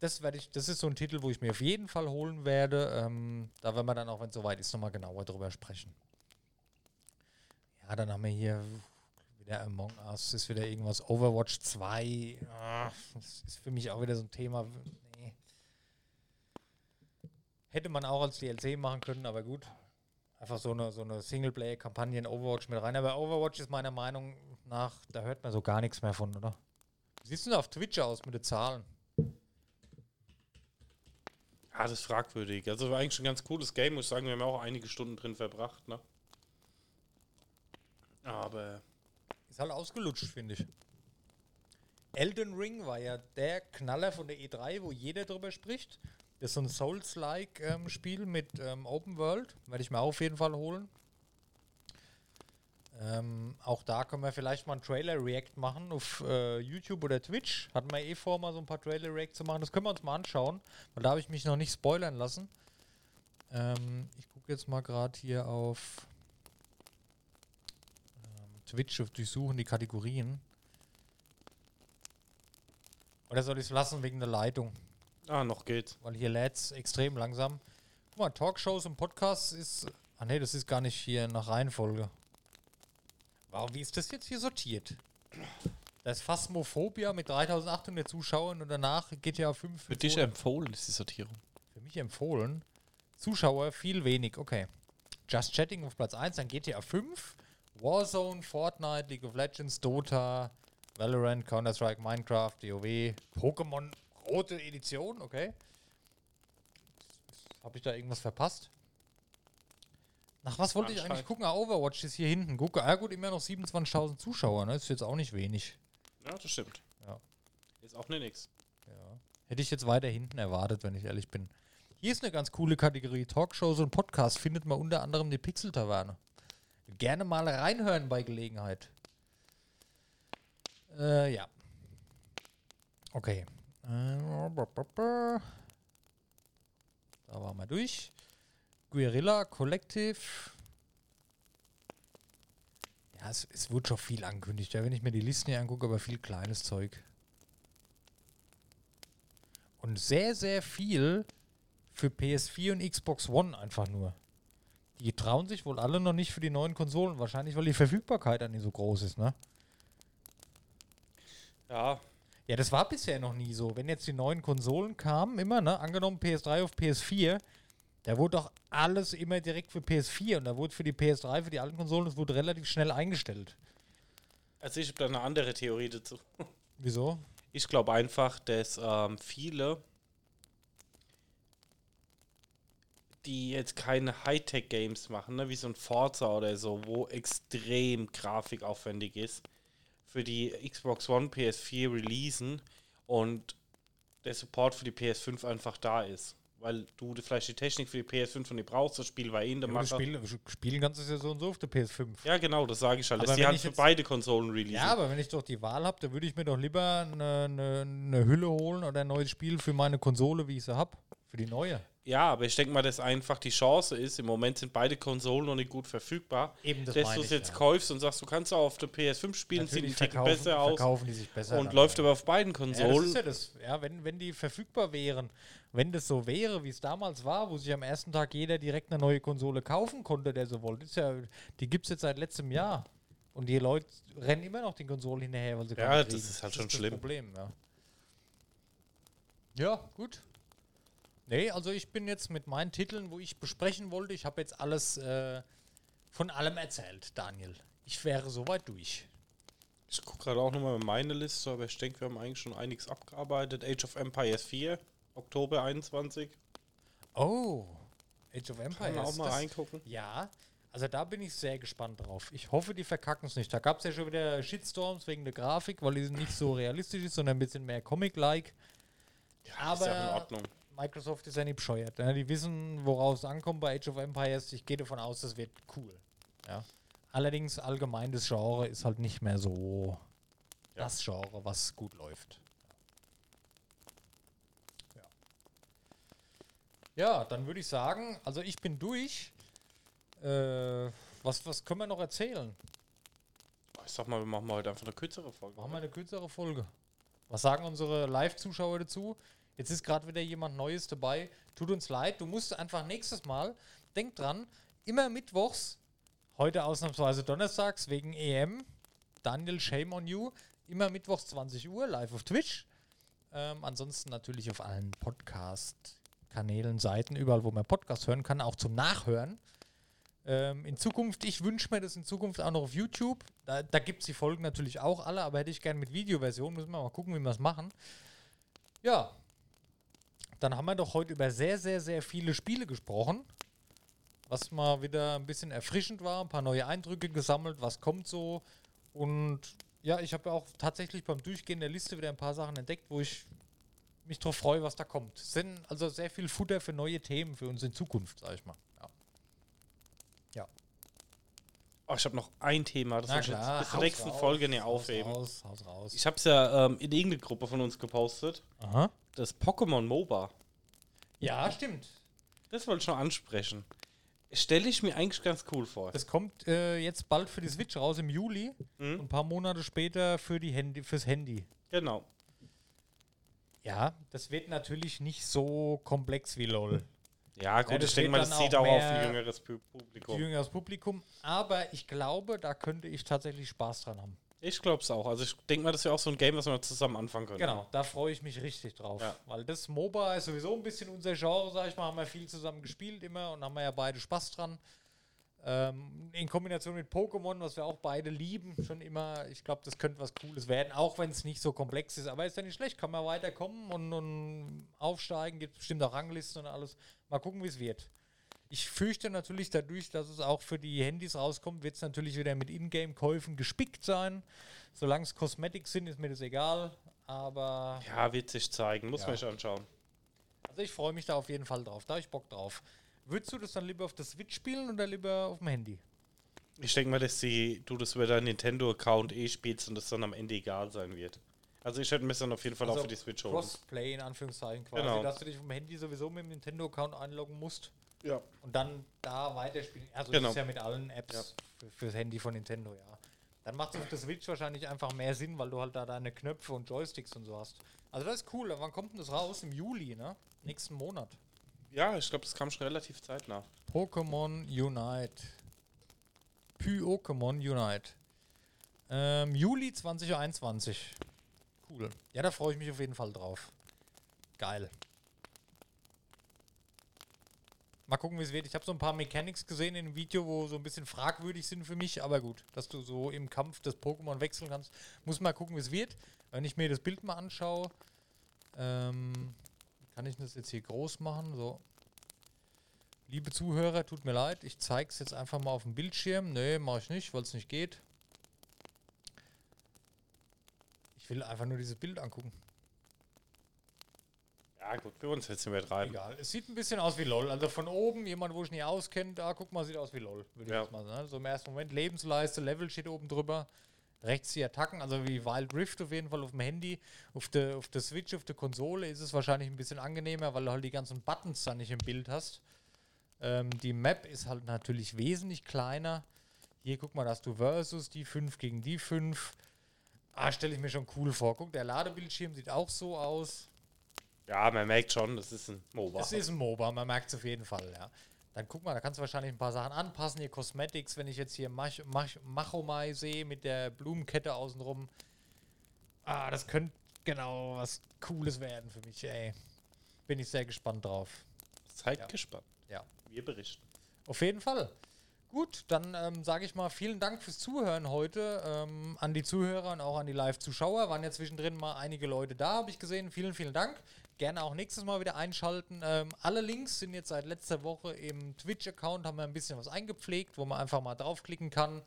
Das, ich, das ist so ein Titel, wo ich mir auf jeden Fall holen werde. Ähm, da werden wir dann auch, wenn es soweit ist, nochmal genauer drüber sprechen. Ja, dann haben wir hier wieder Among Us, ist wieder irgendwas. Overwatch 2. Ah, das ist für mich auch wieder so ein Thema. Nee. Hätte man auch als DLC machen können, aber gut. Einfach so eine, so eine Singleplayer-Kampagne in Overwatch mit rein. Aber Overwatch ist meiner Meinung nach, da hört man so gar nichts mehr von, oder? Wie sieht es denn auf Twitch aus mit den Zahlen? Ja, das ist fragwürdig. Also war eigentlich schon ein ganz cooles Game, muss ich sagen. Wir haben ja auch einige Stunden drin verbracht, ne? Aber Halt ausgelutscht, finde ich. Elden Ring war ja der Knaller von der E3, wo jeder drüber spricht. Das ist so ein Souls-like-Spiel mit ähm, Open World. Werde ich mir auf jeden Fall holen. Ähm, auch da können wir vielleicht mal einen Trailer-React machen auf äh, YouTube oder Twitch. Hatten wir eh vor, mal so ein paar Trailer-React zu machen. Das können wir uns mal anschauen, weil da habe ich mich noch nicht spoilern lassen. Ähm, ich gucke jetzt mal gerade hier auf ähm, Twitch auf durchsuchen die Kategorien. Oder soll ich es lassen wegen der Leitung? ah, noch geht's. Weil hier lädt es extrem langsam. Guck mal, Talkshows und Podcasts ist. Ah ne, das ist gar nicht hier nach Reihenfolge. Wow, wie ist das jetzt hier sortiert? Das ist Phasmophobia mit 3800 Zuschauern und danach GTA 5 Für dich empfohlen ist die Sortierung. Für mich empfohlen. Zuschauer viel wenig, okay. Just Chatting auf Platz 1, dann GTA 5, Warzone, Fortnite, League of Legends, Dota, Valorant, Counter-Strike, Minecraft, WoW, Pokémon Rote Edition, okay. Habe ich da irgendwas verpasst? Nach was wollte ich eigentlich gucken? Ah, Overwatch ist hier hinten. Gucke, ah gut, immer noch 27.000 Zuschauer, ne? Ist jetzt auch nicht wenig. Ja, das stimmt. Ja. Ist auch nix. Ja. Hätte ich jetzt weiter hinten erwartet, wenn ich ehrlich bin. Hier ist eine ganz coole Kategorie. Talkshows und Podcasts findet man unter anderem die Pixel-Taverne. Gerne mal reinhören bei Gelegenheit. Äh, ja. Okay. Da waren wir durch. Guerilla Collective. Ja, es, es wurde schon viel angekündigt. Ja, wenn ich mir die Listen hier angucke, aber viel kleines Zeug. Und sehr, sehr viel für PS4 und Xbox One einfach nur. Die trauen sich wohl alle noch nicht für die neuen Konsolen. Wahrscheinlich, weil die Verfügbarkeit dann nicht so groß ist, ne? Ja, Ja, das war bisher noch nie so. Wenn jetzt die neuen Konsolen kamen, immer, ne? Angenommen PS3 auf PS4, da wurde doch alles immer direkt für PS4 und da wurde für die PS3, für die alten Konsolen, das wurde relativ schnell eingestellt. also ich habe da eine andere Theorie dazu. Wieso? Ich glaube einfach, dass ähm, viele, die jetzt keine Hightech-Games machen, ne, wie so ein Forza oder so, wo extrem grafikaufwendig ist, für die Xbox One, PS4 releasen und der Support für die PS5 einfach da ist. Weil du vielleicht die Technik für die PS5 und die brauchst, das Spiel war eh in der Ja, Mache. Spiel, spielen kannst du es ja so und so auf der PS5. Ja, genau, das sage ich halt. Aber die halt für beide Konsolen releasen. Ja, aber wenn ich doch die Wahl habe, dann würde ich mir doch lieber eine, eine, eine Hülle holen oder ein neues Spiel für meine Konsole, wie ich sie habe. Für die neue. Ja, aber ich denke mal, dass einfach die Chance ist, im Moment sind beide Konsolen noch nicht gut verfügbar. Eben, das dass du es jetzt ja. kaufst und sagst, du kannst auch auf der PS5 spielen, sieht Natürlich Ticken besser aus verkaufen die sich besser. und läuft ja. aber auf beiden Ja, das Konsolen. ist ja das. Ja, wenn, wenn die verfügbar wären, wenn das so wäre, wie es damals war, wo sich am ersten Tag jeder direkt eine neue Konsole kaufen konnte, der so wollte, ist ja, die gibt es jetzt seit letztem Jahr. Und die Leute rennen immer noch den Konsolen hinterher, weil sie Ja, das ist halt schon das schlimm. Problem, ja. ja, gut. Nee, also ich bin jetzt mit meinen Titeln, wo ich besprechen wollte, ich habe jetzt alles äh, von allem erzählt, Daniel. Ich wäre soweit durch. Ich gucke gerade auch nochmal meine Liste, aber ich denke, wir haben eigentlich schon einiges abgearbeitet. Age of Empires 4, Oktober 21. Oh, Age of Empires. Kann man auch mal das- reingucken. Ja, also da bin ich sehr gespannt drauf. Ich hoffe, die verkacken es nicht. Da gab es ja schon wieder Shitstorms wegen der Grafik, weil die nicht so realistisch ist, sondern ein bisschen mehr Comic-like. ist ja in Ordnung. Microsoft ist ja nicht bescheuert. Ne? Die wissen, woraus es ankommt bei Age of Empires. Ich gehe davon aus, das wird cool. Ja. Allerdings allgemein das Genre ist halt nicht mehr so Ja. das Genre, was gut läuft. Ja. Ja, dann würde ich sagen, also ich bin durch. Äh, was, was können wir noch erzählen? Ich sag mal, wir machen mal heute einfach eine kürzere Folge. Machen wir eine kürzere Folge. Was sagen unsere Live-Zuschauer dazu? Jetzt ist gerade wieder jemand Neues dabei. Tut uns leid, du musst einfach nächstes Mal, denk dran, immer mittwochs, heute ausnahmsweise donnerstags wegen EM, Daniel, shame on you, immer mittwochs 20 Uhr live auf Twitch. Ähm, ansonsten natürlich auf allen Podcast-Kanälen, Seiten, überall, wo man Podcast hören kann, auch zum Nachhören. Ähm, in Zukunft, ich wünsche mir das in Zukunft auch noch auf YouTube. Da, da gibt es die Folgen natürlich auch alle, aber hätte ich gerne mit Videoversion. Müssen wir mal gucken, wie wir es machen. Ja, dann haben wir doch heute über sehr, sehr, sehr viele Spiele gesprochen. Was mal wieder ein bisschen erfrischend war, ein paar neue Eindrücke gesammelt, was kommt so. Und ja, ich habe ja auch tatsächlich beim Durchgehen der Liste wieder ein paar Sachen entdeckt, wo ich mich drauf freue, was da kommt. Es sind also sehr viel Futter für neue Themen für uns in Zukunft, sag ich mal. Ja. Oh, ich habe noch ein Thema, das Na will ich jetzt klar, bis zur nächsten raus, Folge nicht haus aufheben. Raus, haus raus. Ich habe es ja ähm, in irgendeine Gruppe von uns gepostet. Aha. Das Pokémon MOBA. Ja, stimmt. Das wollte ich noch ansprechen. Stelle ich mir eigentlich ganz cool vor. Das kommt äh, jetzt bald für die Switch raus im Juli Mhm. und ein paar Monate später für die Handy, fürs Handy. Genau. Ja, das wird natürlich nicht so komplex wie LOL. Ja, gut, Ja, das ich denke mal, das zieht auch auf ein jüngeres Pu- Publikum. Jüngeres Publikum. Aber ich glaube, da könnte ich tatsächlich Spaß dran haben. Ich glaube es auch. Also ich denke mal, das wäre auch so ein Game, was wir zusammen anfangen können. Genau, da freue ich mich richtig drauf. Ja. Weil das MOBA ist sowieso ein bisschen unser Genre, sag ich mal, haben wir viel zusammen gespielt immer und haben wir ja beide Spaß dran. Ähm, in Kombination mit Pokémon, was wir auch beide lieben, schon immer, ich glaube, das könnte was Cooles werden, auch wenn es nicht so komplex ist. Aber ist ja nicht schlecht, kann man weiterkommen und, und aufsteigen, gibt bestimmt auch Ranglisten und alles. Mal gucken, wie es wird. Ich fürchte natürlich dadurch, dass es auch für die Handys rauskommt, wird es natürlich wieder mit Ingame-Käufen gespickt sein. Solange es Cosmetics sind, ist mir das egal. Aber Ja, wird sich zeigen. Muss Ja. man sich anschauen. also ich freue mich da auf jeden Fall drauf. Da habe ich Bock drauf. Würdest du das dann lieber auf der Switch spielen oder lieber auf dem Handy? Ich denke mal, dass die, du das über deinen Nintendo-Account eh spielst und das dann am Ende egal sein wird. Also ich hätte mir dann auf jeden Fall auch Also für die Switch holen. Crossplay in Anführungszeichen quasi, Genau. dass du dich vom Handy sowieso mit dem Nintendo-Account einloggen musst Ja. und dann da weiterspielen. Also Genau. das ist ja mit allen Apps für, fürs Handy von Nintendo, ja. Dann macht es auf der Switch wahrscheinlich einfach mehr Sinn, weil du halt da deine Knöpfe und Joysticks und so hast. Also das ist cool. Aber Wann kommt denn das raus? Im Juli, ne? Nächsten Monat. Ja, ich glaube, das kam schon relativ zeitnah. Pokémon Unite. Pokémon Unite. Ähm, Juli 2021. Cool. Ja, da freue ich mich auf jeden Fall drauf. Geil. Mal gucken, wie es wird. Ich habe so ein paar Mechanics gesehen in dem Video, wo so ein bisschen fragwürdig sind für mich, aber gut, dass du so im Kampf das Pokémon wechseln kannst. Muss mal gucken, wie es wird. Wenn ich mir das Bild mal anschaue, ähm, kann ich das jetzt hier groß machen? So. Liebe Zuhörer, tut mir leid, ich zeige es jetzt einfach mal auf dem Bildschirm. Nee, mache ich nicht, weil es nicht geht. Ich will einfach nur dieses Bild angucken. Ja, gut, für uns jetzt übertreiben. Egal. Es sieht ein bisschen aus wie LOL. Also von oben, jemand, wo ich nie auskenne, da guck mal, sieht aus wie LOL, würde Ja. ich jetzt mal sagen. So im ersten Moment Lebensleiste, Level steht oben drüber. Rechts die Attacken, also wie Wild Rift auf jeden Fall auf dem Handy. Auf der, auf der Switch, auf der Konsole ist es wahrscheinlich ein bisschen angenehmer, weil du halt die ganzen Buttons da nicht im Bild hast. Ähm, die Map ist halt natürlich wesentlich kleiner. Hier, guck mal, da hast du Versus, die 5 gegen die 5. Ah, stelle ich mir schon cool vor. Guck, der Ladebildschirm sieht auch so aus. Ja, man merkt schon, das ist ein MOBA. Es ist ein MOBA, man merkt es auf jeden Fall, ja. Dann guck mal, da kannst du wahrscheinlich ein paar Sachen anpassen. Hier Cosmetics, wenn ich jetzt hier Mach, Mach, Machomai sehe mit der Blumenkette außenrum. Ah, das könnte genau was Cooles werden für mich, ey. Bin ich sehr gespannt drauf. Seid Ja. gespannt. Ja. Wir berichten. Auf jeden Fall. Gut, dann ähm, sage ich mal vielen Dank fürs Zuhören heute ähm, an die Zuhörer und auch an die Live-Zuschauer. Waren ja zwischendrin mal einige Leute da, habe ich gesehen. Vielen, vielen Dank. Gerne auch nächstes Mal wieder einschalten. Ähm, alle Links sind jetzt seit letzter Woche im Twitch-Account, haben wir ein bisschen was eingepflegt, wo man einfach mal draufklicken kann.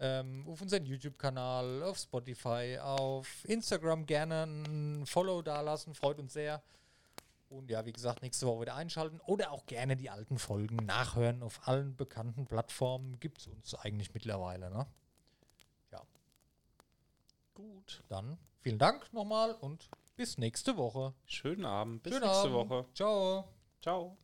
Ähm, auf unseren YouTube-Kanal, auf Spotify, auf Instagram gerne ein Follow dalassen, freut uns sehr. Und ja, wie gesagt, nächste Woche wieder einschalten oder auch gerne die alten Folgen nachhören. Auf allen bekannten Plattformen gibt es uns eigentlich mittlerweile. Ne? Ja, Gut. dann vielen Dank nochmal und bis nächste Woche. Schönen Abend. Bis Schönen nächste Abend. Woche. Ciao. Ciao.